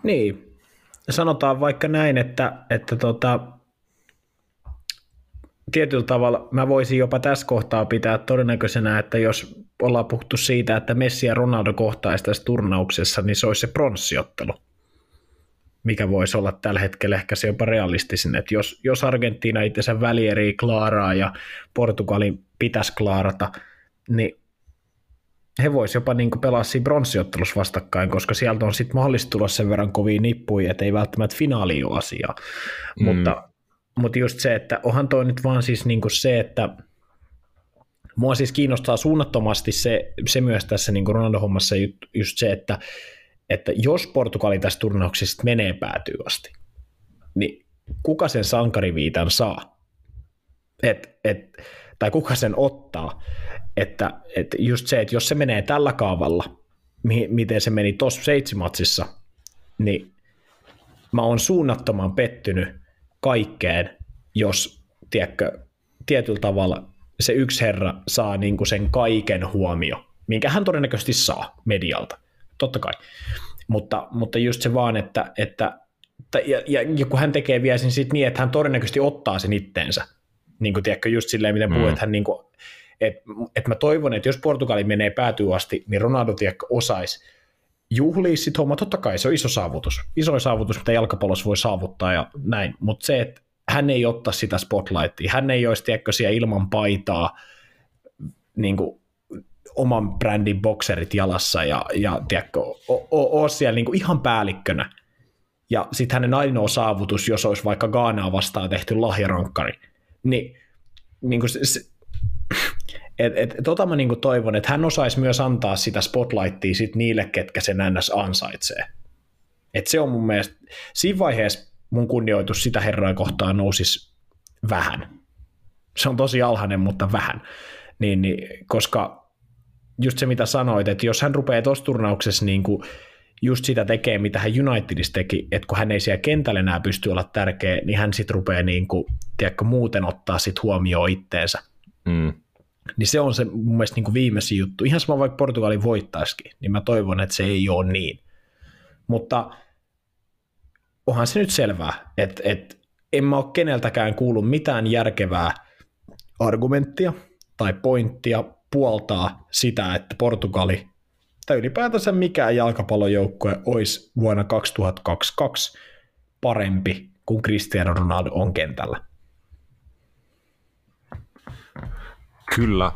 Niin, sanotaan vaikka näin, että, että tota, tietyllä tavalla mä voisin jopa tässä kohtaa pitää todennäköisenä, että jos ollaan puhuttu siitä, että Messi ja Ronaldo kohtaisi tässä turnauksessa, niin se olisi se pronssiottelu, mikä voisi olla tällä hetkellä ehkä se jopa realistisin, että jos, jos Argentiina itsensä välieri klaaraa ja Portugalin pitäisi klaarata, niin he voisivat jopa niin pelaa siinä bronssiottelussa vastakkain, koska sieltä on sitten mahdollista tulla sen verran kovia nippuja, että ei välttämättä finaali ole asiaa. Mm. Mutta, mutta just se, että onhan toi nyt vaan siis niin se, että mua siis kiinnostaa suunnattomasti se, se myös tässä niin Ronaldo-hommassa just se, että, että jos Portugali tässä turnauksessa menee päätyy asti, niin kuka sen sankariviitan saa? Et, et, tai kuka sen ottaa? Että, että just se, että jos se menee tällä kaavalla, miten se meni tuossa seitsimatsissa, niin mä oon suunnattoman pettynyt kaikkeen, jos tiedätkö, tietyllä tavalla se yksi herra saa niin kuin sen kaiken huomio, minkä hän todennäköisesti saa medialta, totta kai. Mutta, mutta just se vaan, että, että ja, ja, ja kun hän tekee vielä sen sit niin, että hän todennäköisesti ottaa sen itteensä, niin kuin tiedätkö, just silleen, miten puhuu, mm. että hän niin kuin et, et mä toivon, että jos Portugali menee päätyy asti, niin Ronaldo tiedätkö osaisi juhlia sit homma. Totta kai se on iso saavutus. Iso saavutus, mitä jalkapallossa voi saavuttaa ja näin. Mutta se, että hän ei ottaa sitä spotlightia. Hän ei olisi, tiedätkö, siellä ilman paitaa niin kuin, oman brändin bokserit jalassa ja, ja tiedätkö, ole siellä niin kuin ihan päällikkönä. Ja sitten hänen ainoa saavutus, jos olisi vaikka Gaanaa vastaan tehty lahjarankkari, niin, niin kuin se, et, et, tota mä niinku toivon, että hän osaisi myös antaa sitä spotlightia sit niille, ketkä sen ns. ansaitsee. Et se on mun mielestä, siinä vaiheessa mun kunnioitus sitä herraa kohtaan nousisi vähän. Se on tosi alhainen, mutta vähän. Niin, niin, koska just se, mitä sanoit, että jos hän rupeaa tuossa turnauksessa niin kuin just sitä tekee, mitä hän Unitedissa teki, että kun hän ei siellä kentällä enää pysty olla tärkeä, niin hän sitten rupeaa niin kuin, tiedätkö, muuten ottaa sit huomioon itteensä. Mm. Niin se on se mun mielestä niin kuin viimeisin juttu. Ihan sama vaikka Portugali voittaisikin, niin mä toivon, että se ei ole niin. Mutta onhan se nyt selvää, että, että en mä ole keneltäkään kuullut mitään järkevää argumenttia tai pointtia puoltaa sitä, että Portugali tai ylipäätänsä mikään jalkapallojoukkue olisi vuonna 2022 parempi kuin Cristiano Ronaldo on kentällä. Kyllä.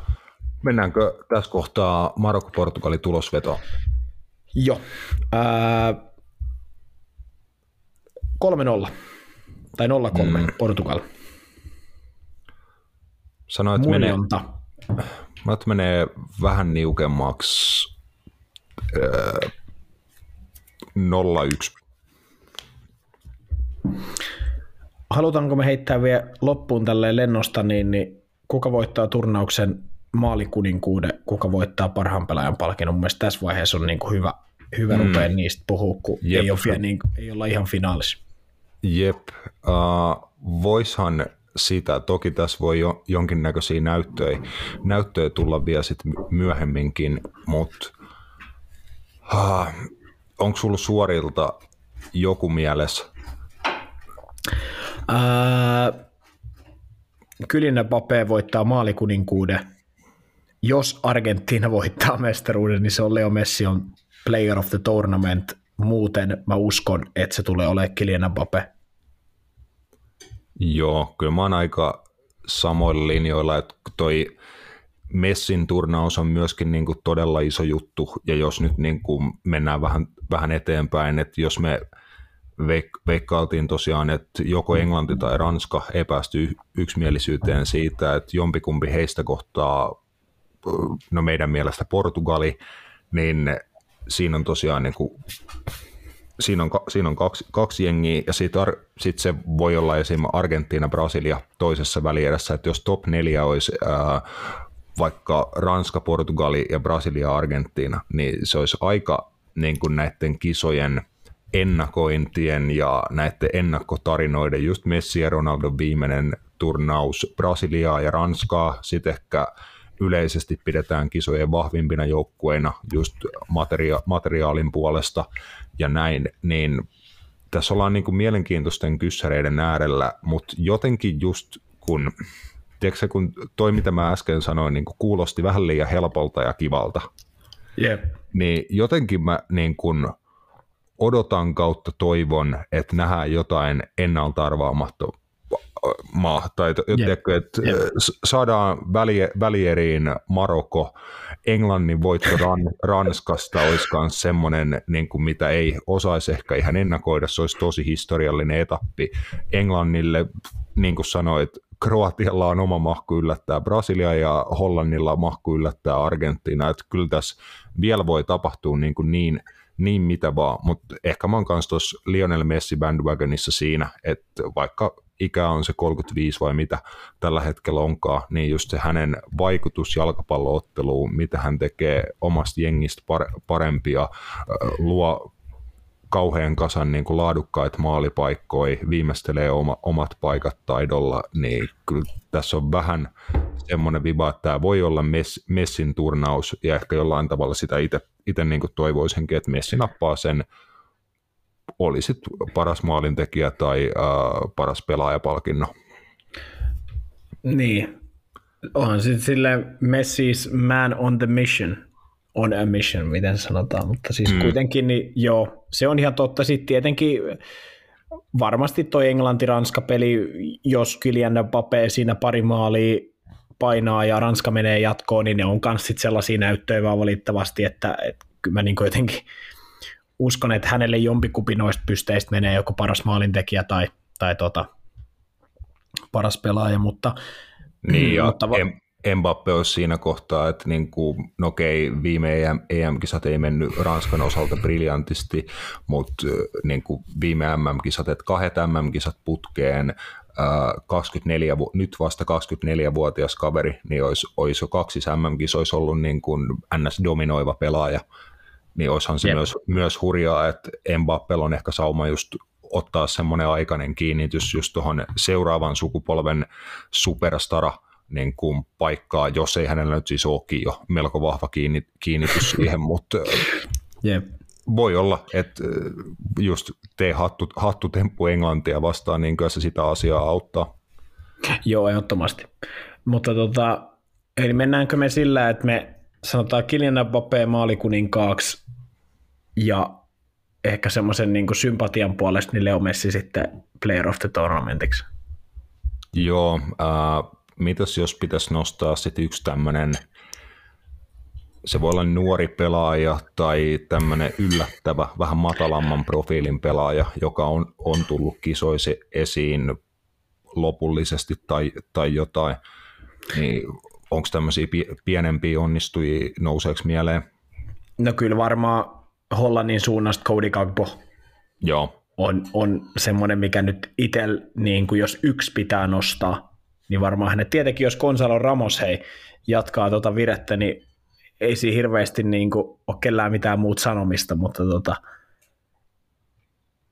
Mennäänkö tässä kohtaa Marokko-Portugali tulosveto? Joo. Ää, 3-0 tai 0-3 mm. Portugal. Sanoit, että menee, että menee vähän niukemmaksi äh, 0-1. Halutaanko me heittää vielä loppuun tälleen lennosta, niin, niin kuka voittaa turnauksen maalikuninkuuden, kuka voittaa parhaan pelaajan palkinnon. Mun mielestä tässä vaiheessa on niin kuin hyvä, hyvä mm. rupea niistä puhua, kun ei, ole, niin, ei olla ihan finaalissa. Jep, uh, voishan sitä, toki tässä voi jo jonkinnäköisiä näyttöjä, näyttöjä tulla vielä sit myöhemminkin, mutta uh, onko sulla suorilta joku mielessä? Uh, Kylian Pape voittaa maalikuninkuuden. Jos Argentiina voittaa mestaruuden, niin se on Leo Messi on player of the tournament. Muuten mä uskon, että se tulee olemaan Kylian Pape. Joo, kyllä mä oon aika samoilla linjoilla, että toi Messin turnaus on myöskin niin kuin todella iso juttu, ja jos nyt niin kuin mennään vähän, vähän eteenpäin, että jos me veik- veikkailtiin tosiaan, että joko Englanti tai Ranska ei päästy yksimielisyyteen siitä, että jompikumpi heistä kohtaa no meidän mielestä Portugali, niin siinä on tosiaan niin kuin, siinä on, siinä on kaksi, kaksi jengiä, ja sitten sit se voi olla esim. Argentiina, Brasilia toisessa välierässä, että jos top neljä olisi ää, vaikka Ranska, Portugali ja Brasilia, Argentiina, niin se olisi aika niin kuin näiden kisojen ennakointien ja näiden ennakkotarinoiden, just Messi ja Ronaldo viimeinen turnaus Brasiliaa ja Ranskaa, sitten ehkä yleisesti pidetään kisojen vahvimpina joukkueina just materia- materiaalin puolesta ja näin, niin tässä ollaan niin kuin mielenkiintoisten kyssäreiden äärellä, mutta jotenkin just kun, tiedätkö, kun toi mitä mä äsken sanoin, niin kuin kuulosti vähän liian helpolta ja kivalta, Yep. niin jotenkin mä niin kuin odotan kautta toivon, että nähdään jotain ennalta arvaamatta maa, tai tiedätkö, että Jep. saadaan välie, välieriin Marokko, Englannin voitto Ran, Ranskasta olisi myös semmoinen, niin kuin mitä ei osaisi ehkä ihan ennakoida, se olisi tosi historiallinen etappi Englannille, niin kuin sanoit, Kroatialla on oma mahku yllättää Brasilia ja Hollannilla on mahku yllättää Argentiina, että kyllä tässä vielä voi tapahtua niin, kuin niin, niin mitä vaan, mutta ehkä mä oon kanssa tuossa Lionel Messi bandwagonissa siinä, että vaikka ikä on se 35 vai mitä tällä hetkellä onkaan, niin just se hänen vaikutus jalkapallootteluun, mitä hän tekee omasta jengistä par- parempia, luo kauhean kasan niin kuin laadukkaita maalipaikkoja, viimeistelee oma, omat paikat taidolla, niin kyllä tässä on vähän semmoinen viba, että tämä voi olla Mess, Messin turnaus, ja ehkä jollain tavalla sitä itse niin kuin toivoisinkin, että Messi nappaa sen, olisit paras maalintekijä tai äh, paras pelaajapalkinno. Niin. Onhan sitten sille Messi's man on the mission. On a mission, miten sanotaan, mutta siis mm. kuitenkin, niin joo, se on ihan totta. Sitten tietenkin varmasti toi Englanti-Ranska-peli, jos Kylian Mbappé siinä pari maalia painaa ja Ranska menee jatkoon, niin ne on myös sit sellaisia näyttöjä vaan valittavasti, että, että kyllä mä niin jotenkin uskon, että hänelle jompikumpi noista pysteistä menee joku paras maalintekijä tai, tai tota, paras pelaaja, mutta Niin, ja mutta va- em- Mbappe olisi siinä kohtaa, että niin kuin, no okei, viime EM, EM-kisat ei mennyt Ranskan osalta briljantisti, mutta niin kuin viime MM-kisat, että kahdet MM-kisat putkeen, ää, 24, vu- nyt vasta 24-vuotias kaveri, niin olisi, olisi jo kaksi MM-kisoissa ollut niin kuin NS-dominoiva pelaaja, niin olisihan se Jep. myös, myös hurjaa, että Mbappella on ehkä sauma just ottaa semmoinen aikainen kiinnitys just tuohon seuraavan sukupolven superstara niin kuin paikkaa, jos ei hänellä nyt siis olekin jo melko vahva kiinni, kiinnitys siihen, mutta Jep. voi olla, että just tee hattu, hattutemppu Englantia vastaan, niin kyllä se sitä asiaa auttaa. Joo, ehdottomasti. Mutta tota, eli mennäänkö me sillä, että me sanotaan Kylian Mbappé maalikuninkaaksi ja ehkä semmoisen niin sympatian puolesta niin Leo Messi sitten player of the tournamentiksi. Joo, äh, mitäs jos pitäisi nostaa sitten yksi tämmöinen, se voi olla nuori pelaaja tai tämmöinen yllättävä, vähän matalamman profiilin pelaaja, joka on, on tullut kisoisi esiin lopullisesti tai, tai jotain, niin onko tämmöisiä pie- pienempiä onnistujia, nouseeko mieleen? No kyllä varmaan Hollannin suunnasta Cody Gagbo Joo, on, on semmoinen, mikä nyt itsellä, niin kuin jos yksi pitää nostaa, niin varmaan hänet tietenkin, jos Gonzalo Ramos hei, jatkaa tuota virettä, niin ei siinä hirveästi niin kuin, ole kellään mitään muut sanomista, mutta tota,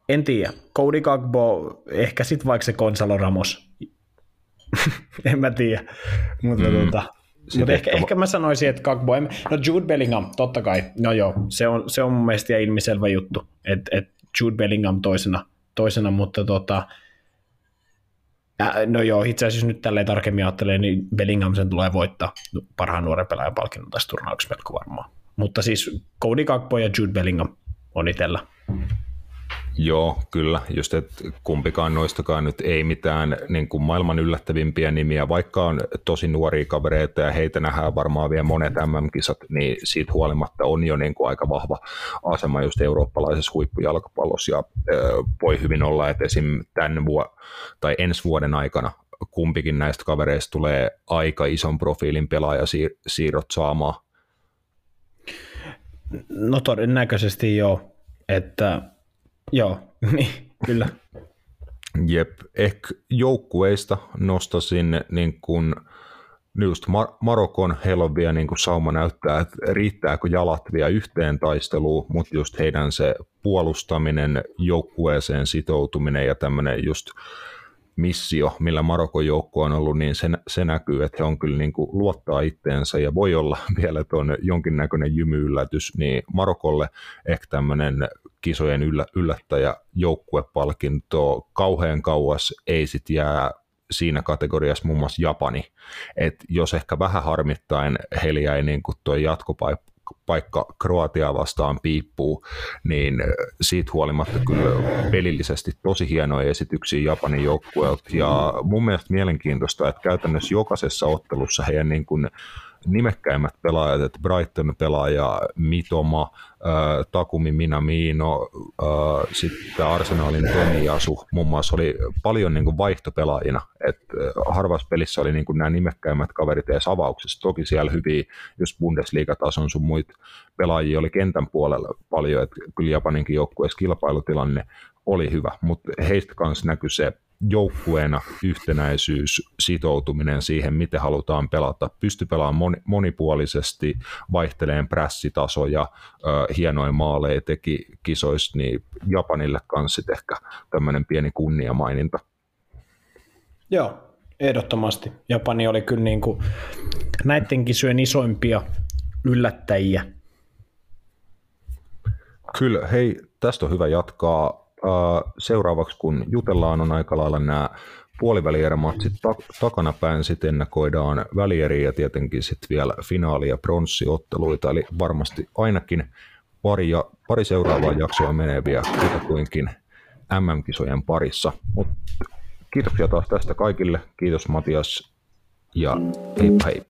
en tiedä. Cody Gagbo, ehkä sitten vaikka se Gonzalo Ramos. en mä tiedä. Mutta mm. tota, mutta ehkä, ehkä- mä sanoisin, että Gagbo, en, no Jude Bellingham, totta kai, no joo, se on, se on mun mielestä ilmiselvä juttu, että et Jude Bellingham toisena, toisena mutta tota, äh, no joo, itse asiassa nyt tälleen tarkemmin ajattelee, niin Bellingham sen tulee voittaa parhaan nuoren pelaajan palkinnon tässä turnauksessa melko varmaan. Mutta siis Cody Gagbo ja Jude Bellingham on itsellä. Joo, kyllä. Just, että kumpikaan noistakaan nyt ei mitään niin kuin maailman yllättävimpiä nimiä, vaikka on tosi nuoria kavereita ja heitä nähdään varmaan vielä monet MM-kisat, niin siitä huolimatta on jo niin kuin aika vahva asema just eurooppalaisessa huippujalkapallossa ja ö, voi hyvin olla, että esim. tämän vuo- tai ensi vuoden aikana kumpikin näistä kavereista tulee aika ison profiilin pelaajasiirrot saamaan. No todennäköisesti joo, että joo, niin kyllä. Jep, ehkä joukkueista nostasin niin kuin just Mar- Marokon heillä on vielä niin sauma näyttää, että riittääkö jalat vielä yhteen taisteluun, mutta just heidän se puolustaminen, joukkueeseen sitoutuminen ja tämmöinen just missio, millä Marokon joukko on ollut, niin se, se näkyy, että he on kyllä niin kuin luottaa itteensä ja voi olla vielä tuon jonkinnäköinen jymyyllätys, niin Marokolle ehkä tämmöinen kisojen yllä, yllättäjä joukkuepalkinto kauhean kauas ei sit jää siinä kategoriassa muun muassa Japani. Et jos ehkä vähän harmittain heillä jäi niin tuo jatkopaikka Kroatiaa vastaan piippuu, niin siitä huolimatta kyllä pelillisesti tosi hienoja esityksiä Japanin joukkueelta. Ja mun mielestä mielenkiintoista, että käytännössä jokaisessa ottelussa heidän niin kuin nimekkäimmät pelaajat, että Brighton-pelaaja Mitoma, äh, Takumi Minamino, äh, sitten Arsenalin Yasu, muun muassa oli paljon niin kuin vaihtopelaajina, että harvassa pelissä oli niin kuin nämä nimekkäimmät kaverit edes avauksessa, toki siellä hyviä just Bundesliga-tason sun muita pelaajia oli kentän puolella paljon, että kyllä Japaninkin joukkueessa kilpailutilanne oli hyvä, mutta heistä kanssa näkyy se joukkueena yhtenäisyys, sitoutuminen siihen, miten halutaan pelata, pysty pelaamaan monipuolisesti, vaihteleen prässitasoja, hienoja maaleja teki kisoista, niin Japanille kanssa ehkä tämmöinen pieni kunniamaininta. Joo, ehdottomasti. Japani oli kyllä niin kuin näiden kisojen isoimpia yllättäjiä. Kyllä, hei, tästä on hyvä jatkaa seuraavaksi, kun jutellaan, on aika lailla nämä puolivälierämatsit takana päin, sitten ennakoidaan välieriä ja tietenkin sitten vielä finaali- ja pronssiotteluita, eli varmasti ainakin pari, ja, pari seuraavaa jaksoa menee vielä kutakuinkin MM-kisojen parissa. Mut kiitoksia taas tästä kaikille. Kiitos Matias ja heippa hei.